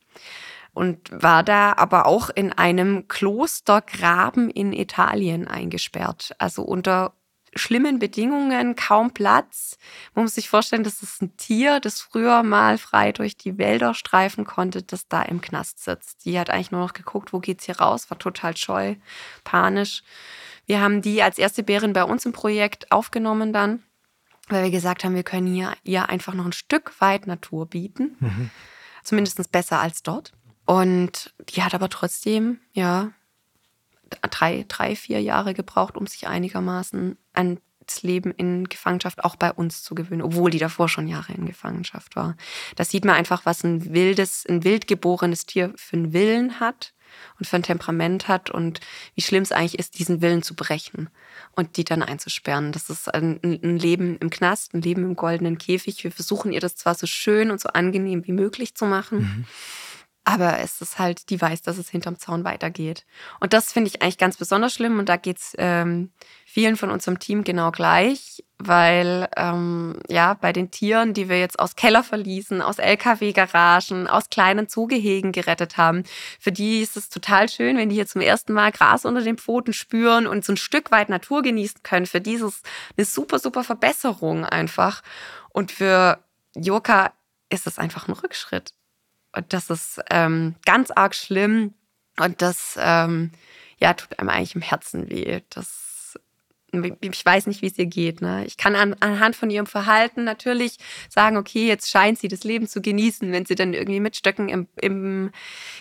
und war da aber auch in einem Klostergraben in Italien eingesperrt. Also unter schlimmen Bedingungen, kaum Platz. Man muss sich vorstellen, das ist ein Tier, das früher mal frei durch die Wälder streifen konnte, das da im Knast sitzt. Die hat eigentlich nur noch geguckt, wo geht's hier raus, war total scheu, panisch. Wir haben die als erste Bärin bei uns im Projekt aufgenommen dann, weil wir gesagt haben, wir können hier ihr einfach noch ein Stück weit Natur bieten. Mhm. Zumindest besser als dort. Und die hat aber trotzdem, ja, drei, drei, vier Jahre gebraucht, um sich einigermaßen ans Leben in Gefangenschaft auch bei uns zu gewöhnen, obwohl die davor schon Jahre in Gefangenschaft war. Da sieht man einfach, was ein wildes, ein wildgeborenes Tier für einen Willen hat und für ein Temperament hat und wie schlimm es eigentlich ist, diesen Willen zu brechen und die dann einzusperren. Das ist ein, ein, Leben im Knast, ein Leben im goldenen Käfig. Wir versuchen ihr das zwar so schön und so angenehm wie möglich zu machen. Mhm. Aber es ist halt, die weiß, dass es hinterm Zaun weitergeht. Und das finde ich eigentlich ganz besonders schlimm. Und da geht es ähm, vielen von unserem Team genau gleich, weil ähm, ja, bei den Tieren, die wir jetzt aus Keller verließen, aus LKW-Garagen, aus kleinen Zugehegen gerettet haben, für die ist es total schön, wenn die hier zum ersten Mal Gras unter den Pfoten spüren und so ein Stück weit Natur genießen können. Für die ist es eine super, super Verbesserung einfach. Und für Joka ist es einfach ein Rückschritt. Und das ist ähm, ganz arg schlimm. Und das ähm, ja, tut einem eigentlich im Herzen weh. Das ich weiß nicht, wie es ihr geht. Ne? Ich kann an, anhand von ihrem Verhalten natürlich sagen, okay, jetzt scheint sie das Leben zu genießen, wenn sie dann irgendwie mit Stöcken im, im,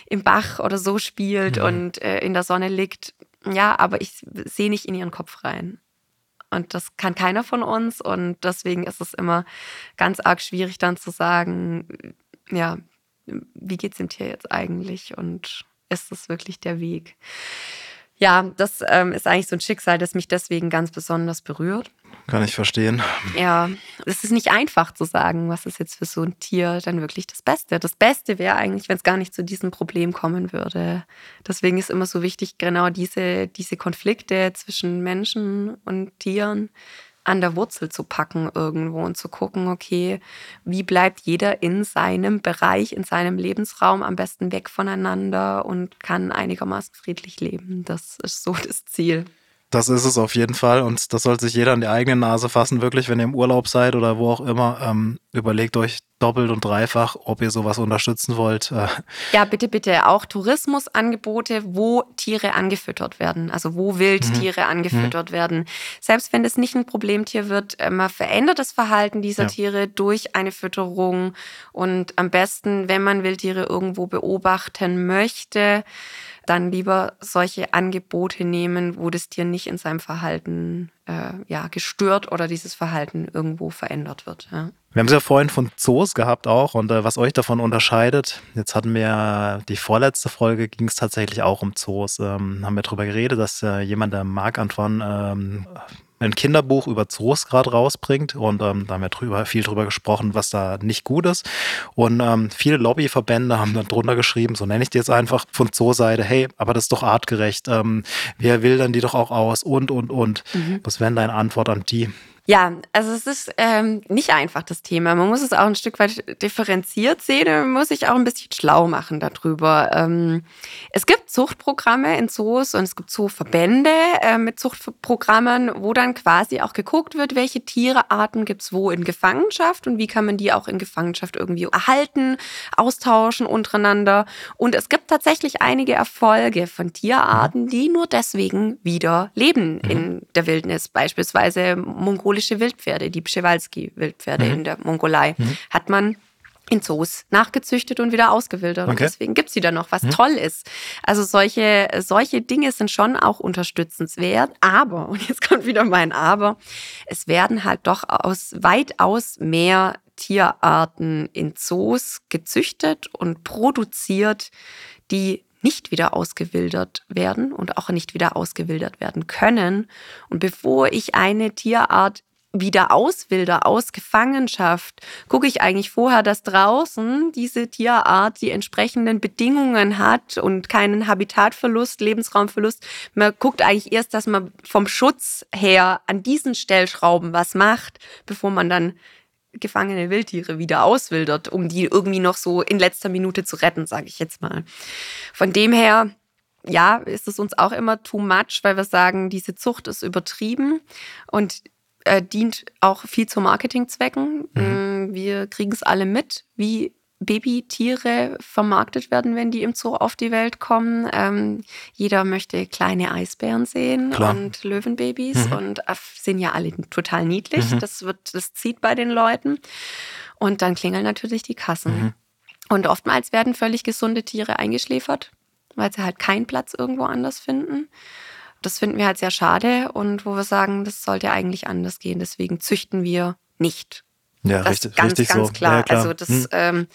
im Bach oder so spielt mhm. und äh, in der Sonne liegt. Ja, aber ich sehe nicht in ihren Kopf rein. Und das kann keiner von uns. Und deswegen ist es immer ganz arg schwierig dann zu sagen, ja, wie geht es dem Tier jetzt eigentlich und ist das wirklich der Weg? Ja, das ähm, ist eigentlich so ein Schicksal, das mich deswegen ganz besonders berührt. kann ich verstehen. Ja, es ist nicht einfach zu sagen, was ist jetzt für so ein Tier dann wirklich das Beste. Das Beste wäre eigentlich, wenn es gar nicht zu diesem Problem kommen würde. Deswegen ist immer so wichtig, genau diese, diese Konflikte zwischen Menschen und Tieren an der Wurzel zu packen irgendwo und zu gucken, okay, wie bleibt jeder in seinem Bereich, in seinem Lebensraum am besten weg voneinander und kann einigermaßen friedlich leben. Das ist so das Ziel. Das ist es auf jeden Fall und das sollte sich jeder an die eigene Nase fassen, wirklich, wenn ihr im Urlaub seid oder wo auch immer. Ähm, überlegt euch doppelt und dreifach, ob ihr sowas unterstützen wollt. Äh, ja, bitte, bitte. Auch Tourismusangebote, wo Tiere angefüttert werden, also wo Wildtiere mhm. angefüttert mhm. werden. Selbst wenn das nicht ein Problemtier wird, man verändert das Verhalten dieser ja. Tiere durch eine Fütterung und am besten, wenn man Wildtiere irgendwo beobachten möchte, dann lieber solche Angebote nehmen, wo das Tier nicht in seinem Verhalten äh, ja, gestört oder dieses Verhalten irgendwo verändert wird. Ja. Wir haben es ja vorhin von Zoos gehabt auch und äh, was euch davon unterscheidet. Jetzt hatten wir die vorletzte Folge, ging es tatsächlich auch um Zoos. Ähm, haben wir darüber geredet, dass äh, jemand, der Marc-Antoine ähm, ein Kinderbuch über Zoos gerade rausbringt und ähm, da haben wir drüber, viel drüber gesprochen, was da nicht gut ist. Und ähm, viele Lobbyverbände haben dann drunter geschrieben, so nenne ich die jetzt einfach von Zoo-Seite, hey, aber das ist doch artgerecht, ähm, wer will dann die doch auch aus und und und. Mhm. Was wäre deine Antwort an die? Ja, also es ist ähm, nicht einfach das Thema. Man muss es auch ein Stück weit differenziert sehen. Man muss sich auch ein bisschen schlau machen darüber. Ähm, es gibt Zuchtprogramme in Zoos und es gibt Zooverbände äh, mit Zuchtprogrammen, wo dann quasi auch geguckt wird, welche Tierearten gibt es wo in Gefangenschaft und wie kann man die auch in Gefangenschaft irgendwie erhalten, austauschen untereinander. Und es gibt tatsächlich einige Erfolge von Tierarten, die nur deswegen wieder leben mhm. in der Wildnis. Beispielsweise Mongolen mongolische Wildpferde, die Przewalski-Wildpferde mhm. in der Mongolei, mhm. hat man in Zoos nachgezüchtet und wieder ausgewildert. Okay. Und deswegen gibt es sie da noch, was mhm. toll ist. Also solche, solche Dinge sind schon auch unterstützenswert. Aber, und jetzt kommt wieder mein Aber, es werden halt doch aus weitaus mehr Tierarten in Zoos gezüchtet und produziert, die nicht wieder ausgewildert werden und auch nicht wieder ausgewildert werden können. Und bevor ich eine Tierart wieder auswilder aus Gefangenschaft, gucke ich eigentlich vorher, dass draußen diese Tierart die entsprechenden Bedingungen hat und keinen Habitatverlust, Lebensraumverlust. Man guckt eigentlich erst, dass man vom Schutz her an diesen Stellschrauben was macht, bevor man dann gefangene Wildtiere wieder auswildert, um die irgendwie noch so in letzter Minute zu retten, sage ich jetzt mal. Von dem her, ja, ist es uns auch immer too much, weil wir sagen, diese Zucht ist übertrieben und äh, dient auch viel zu Marketingzwecken. Mhm. Mm, wir kriegen es alle mit, wie Babytiere vermarktet werden, wenn die im Zoo auf die Welt kommen. Ähm, jeder möchte kleine Eisbären sehen Klar. und Löwenbabys mhm. und äh, sind ja alle total niedlich. Mhm. Das wird, das zieht bei den Leuten. Und dann klingeln natürlich die Kassen. Mhm. Und oftmals werden völlig gesunde Tiere eingeschläfert, weil sie halt keinen Platz irgendwo anders finden. Das finden wir halt sehr schade und wo wir sagen, das sollte eigentlich anders gehen. Deswegen züchten wir nicht ja, das richtig, ganz, richtig ganz so. klar. Ja, klar. Also das hm. ähm,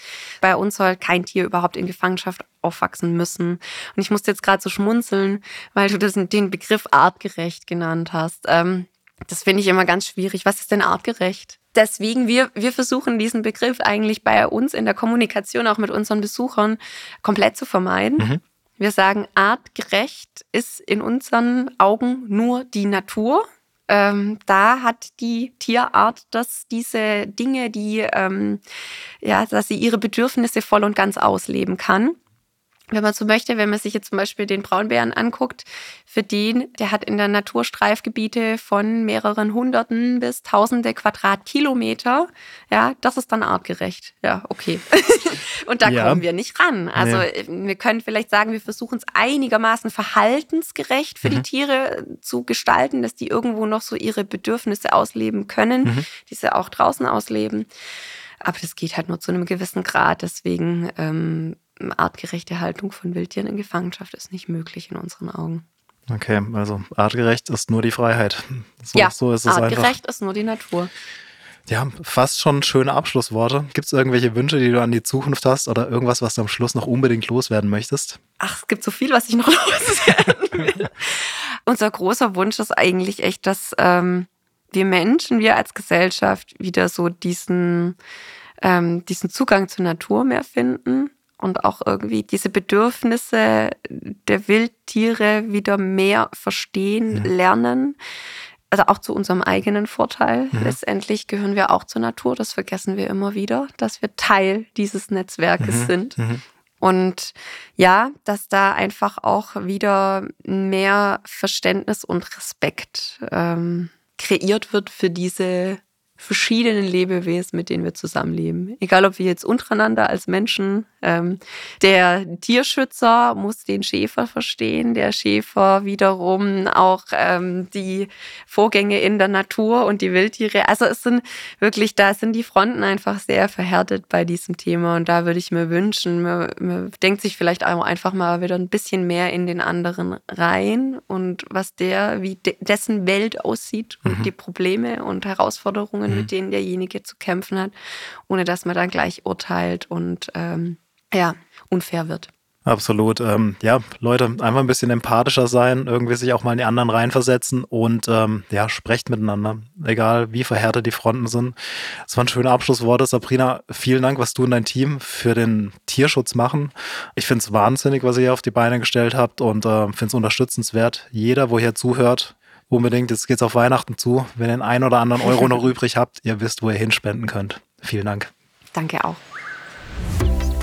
bei uns soll kein Tier überhaupt in Gefangenschaft aufwachsen müssen. Und ich musste jetzt gerade so schmunzeln, weil du das, den Begriff artgerecht genannt hast. Ähm, das finde ich immer ganz schwierig. Was ist denn artgerecht? Deswegen, wir, wir versuchen diesen Begriff eigentlich bei uns in der Kommunikation auch mit unseren Besuchern komplett zu vermeiden. Mhm. Wir sagen, artgerecht ist in unseren Augen nur die Natur ähm, da hat die Tierart, dass diese Dinge, die, ähm, ja, dass sie ihre Bedürfnisse voll und ganz ausleben kann wenn man so möchte, wenn man sich jetzt zum Beispiel den Braunbären anguckt, für den, der hat in der Natur Streifgebiete von mehreren Hunderten bis Tausende Quadratkilometer. Ja, das ist dann artgerecht. Ja, okay. Und da ja. kommen wir nicht ran. Also nee. wir können vielleicht sagen, wir versuchen es einigermaßen verhaltensgerecht für mhm. die Tiere zu gestalten, dass die irgendwo noch so ihre Bedürfnisse ausleben können, mhm. die sie auch draußen ausleben. Aber das geht halt nur zu einem gewissen Grad. Deswegen ähm, artgerechte Haltung von Wildtieren in Gefangenschaft ist nicht möglich in unseren Augen. Okay, also artgerecht ist nur die Freiheit. So, ja, so ist es artgerecht einfach. ist nur die Natur. Ja, fast schon schöne Abschlussworte. Gibt es irgendwelche Wünsche, die du an die Zukunft hast oder irgendwas, was du am Schluss noch unbedingt loswerden möchtest? Ach, es gibt so viel, was ich noch loswerden will. Unser großer Wunsch ist eigentlich echt, dass ähm, wir Menschen, wir als Gesellschaft wieder so diesen, ähm, diesen Zugang zur Natur mehr finden und auch irgendwie diese Bedürfnisse der Wildtiere wieder mehr verstehen, mhm. lernen. Also auch zu unserem eigenen Vorteil. Mhm. Letztendlich gehören wir auch zur Natur. Das vergessen wir immer wieder, dass wir Teil dieses Netzwerkes mhm. sind. Mhm. Und ja, dass da einfach auch wieder mehr Verständnis und Respekt ähm, kreiert wird für diese verschiedenen Lebewesen, mit denen wir zusammenleben. Egal, ob wir jetzt untereinander als Menschen, ähm, der Tierschützer muss den Schäfer verstehen, der Schäfer wiederum auch ähm, die Vorgänge in der Natur und die Wildtiere. Also es sind wirklich, da sind die Fronten einfach sehr verhärtet bei diesem Thema und da würde ich mir wünschen, man, man denkt sich vielleicht auch einfach mal wieder ein bisschen mehr in den anderen rein und was der, wie de dessen Welt aussieht und mhm. die Probleme und Herausforderungen Themen, mhm. mit denen derjenige zu kämpfen hat, ohne dass man dann gleich urteilt und ähm, ja, unfair wird. Absolut. Ähm, ja, Leute, einfach ein bisschen empathischer sein, irgendwie sich auch mal in die anderen reinversetzen und ähm, ja, sprecht miteinander. Egal wie verhärtet die Fronten sind. Das waren schöne Abschlussworte. Sabrina, vielen Dank, was du und dein Team für den Tierschutz machen. Ich finde es wahnsinnig, was ihr hier auf die Beine gestellt habt und äh, finde es unterstützenswert. Jeder, wo hier zuhört, unbedingt, jetzt geht's auf Weihnachten zu. Wenn ihr einen ein oder anderen Euro noch übrig habt, ihr wisst, wo ihr hinspenden könnt. Vielen Dank. Danke auch.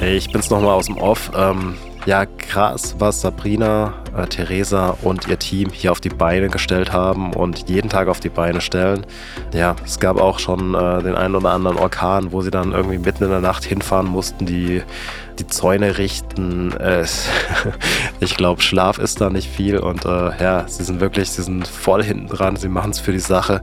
Ich bin's nochmal aus dem Off. Ähm, ja, krass, was Sabrina, äh, Theresa und ihr Team hier auf die Beine gestellt haben und jeden Tag auf die Beine stellen. Ja, es gab auch schon äh, den einen oder anderen Orkan, wo sie dann irgendwie mitten in der Nacht hinfahren mussten, die, die Zäune richten. Äh, ich glaube, Schlaf ist da nicht viel und äh, ja, sie sind wirklich, sie sind voll hinten dran, sie machen es für die Sache,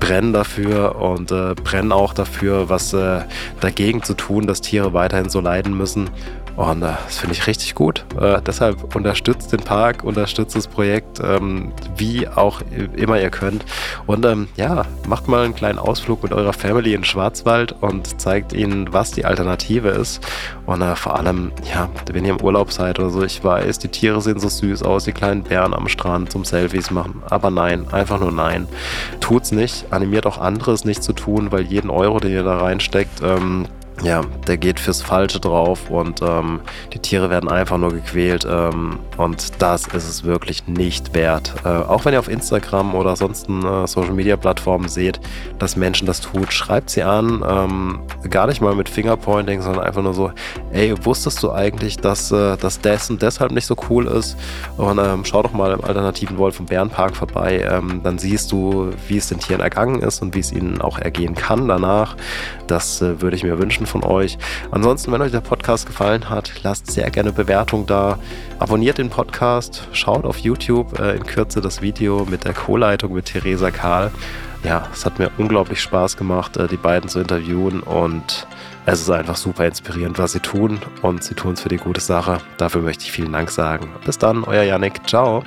brennen dafür und äh, brennen auch dafür, was äh, dagegen zu tun, dass Tiere weiterhin so leiden müssen. Und äh, das finde ich richtig gut. Äh, deshalb unterstützt den Park, unterstützt das Projekt, ähm, wie auch immer ihr könnt. Und ähm, ja, macht mal einen kleinen Ausflug mit eurer Family in Schwarzwald und zeigt ihnen, was die Alternative ist. Und äh, vor allem, ja, wenn ihr im Urlaub seid oder so, ich weiß, die Tiere sehen so süß aus, die kleinen Bären am Strand zum Selfies machen. Aber nein, einfach nur nein. Tut's nicht. Animiert auch anderes nicht zu tun, weil jeden Euro, den ihr da reinsteckt, ähm, ja, der geht fürs Falsche drauf und ähm, die Tiere werden einfach nur gequält ähm, und das ist es wirklich nicht wert. Äh, auch wenn ihr auf Instagram oder sonstigen äh, Social Media Plattformen seht, dass Menschen das tut, schreibt sie an. Ähm, gar nicht mal mit Fingerpointing, sondern einfach nur so, ey, wusstest du eigentlich, dass, äh, das und deshalb nicht so cool ist? Und ähm, schau doch mal im alternativen Wolf- und Bärenpark vorbei. Ähm, dann siehst du, wie es den Tieren ergangen ist und wie es ihnen auch ergehen kann danach. Das äh, würde ich mir wünschen von euch. Ansonsten, wenn euch der Podcast gefallen hat, lasst sehr gerne Bewertung da. Abonniert den Podcast, schaut auf YouTube äh, in Kürze das Video mit der Co-Leitung mit Theresa Karl. Ja, es hat mir unglaublich Spaß gemacht, äh, die beiden zu interviewen und es ist einfach super inspirierend, was sie tun und sie tun es für die gute Sache. Dafür möchte ich vielen Dank sagen. Bis dann, euer Yannick. Ciao.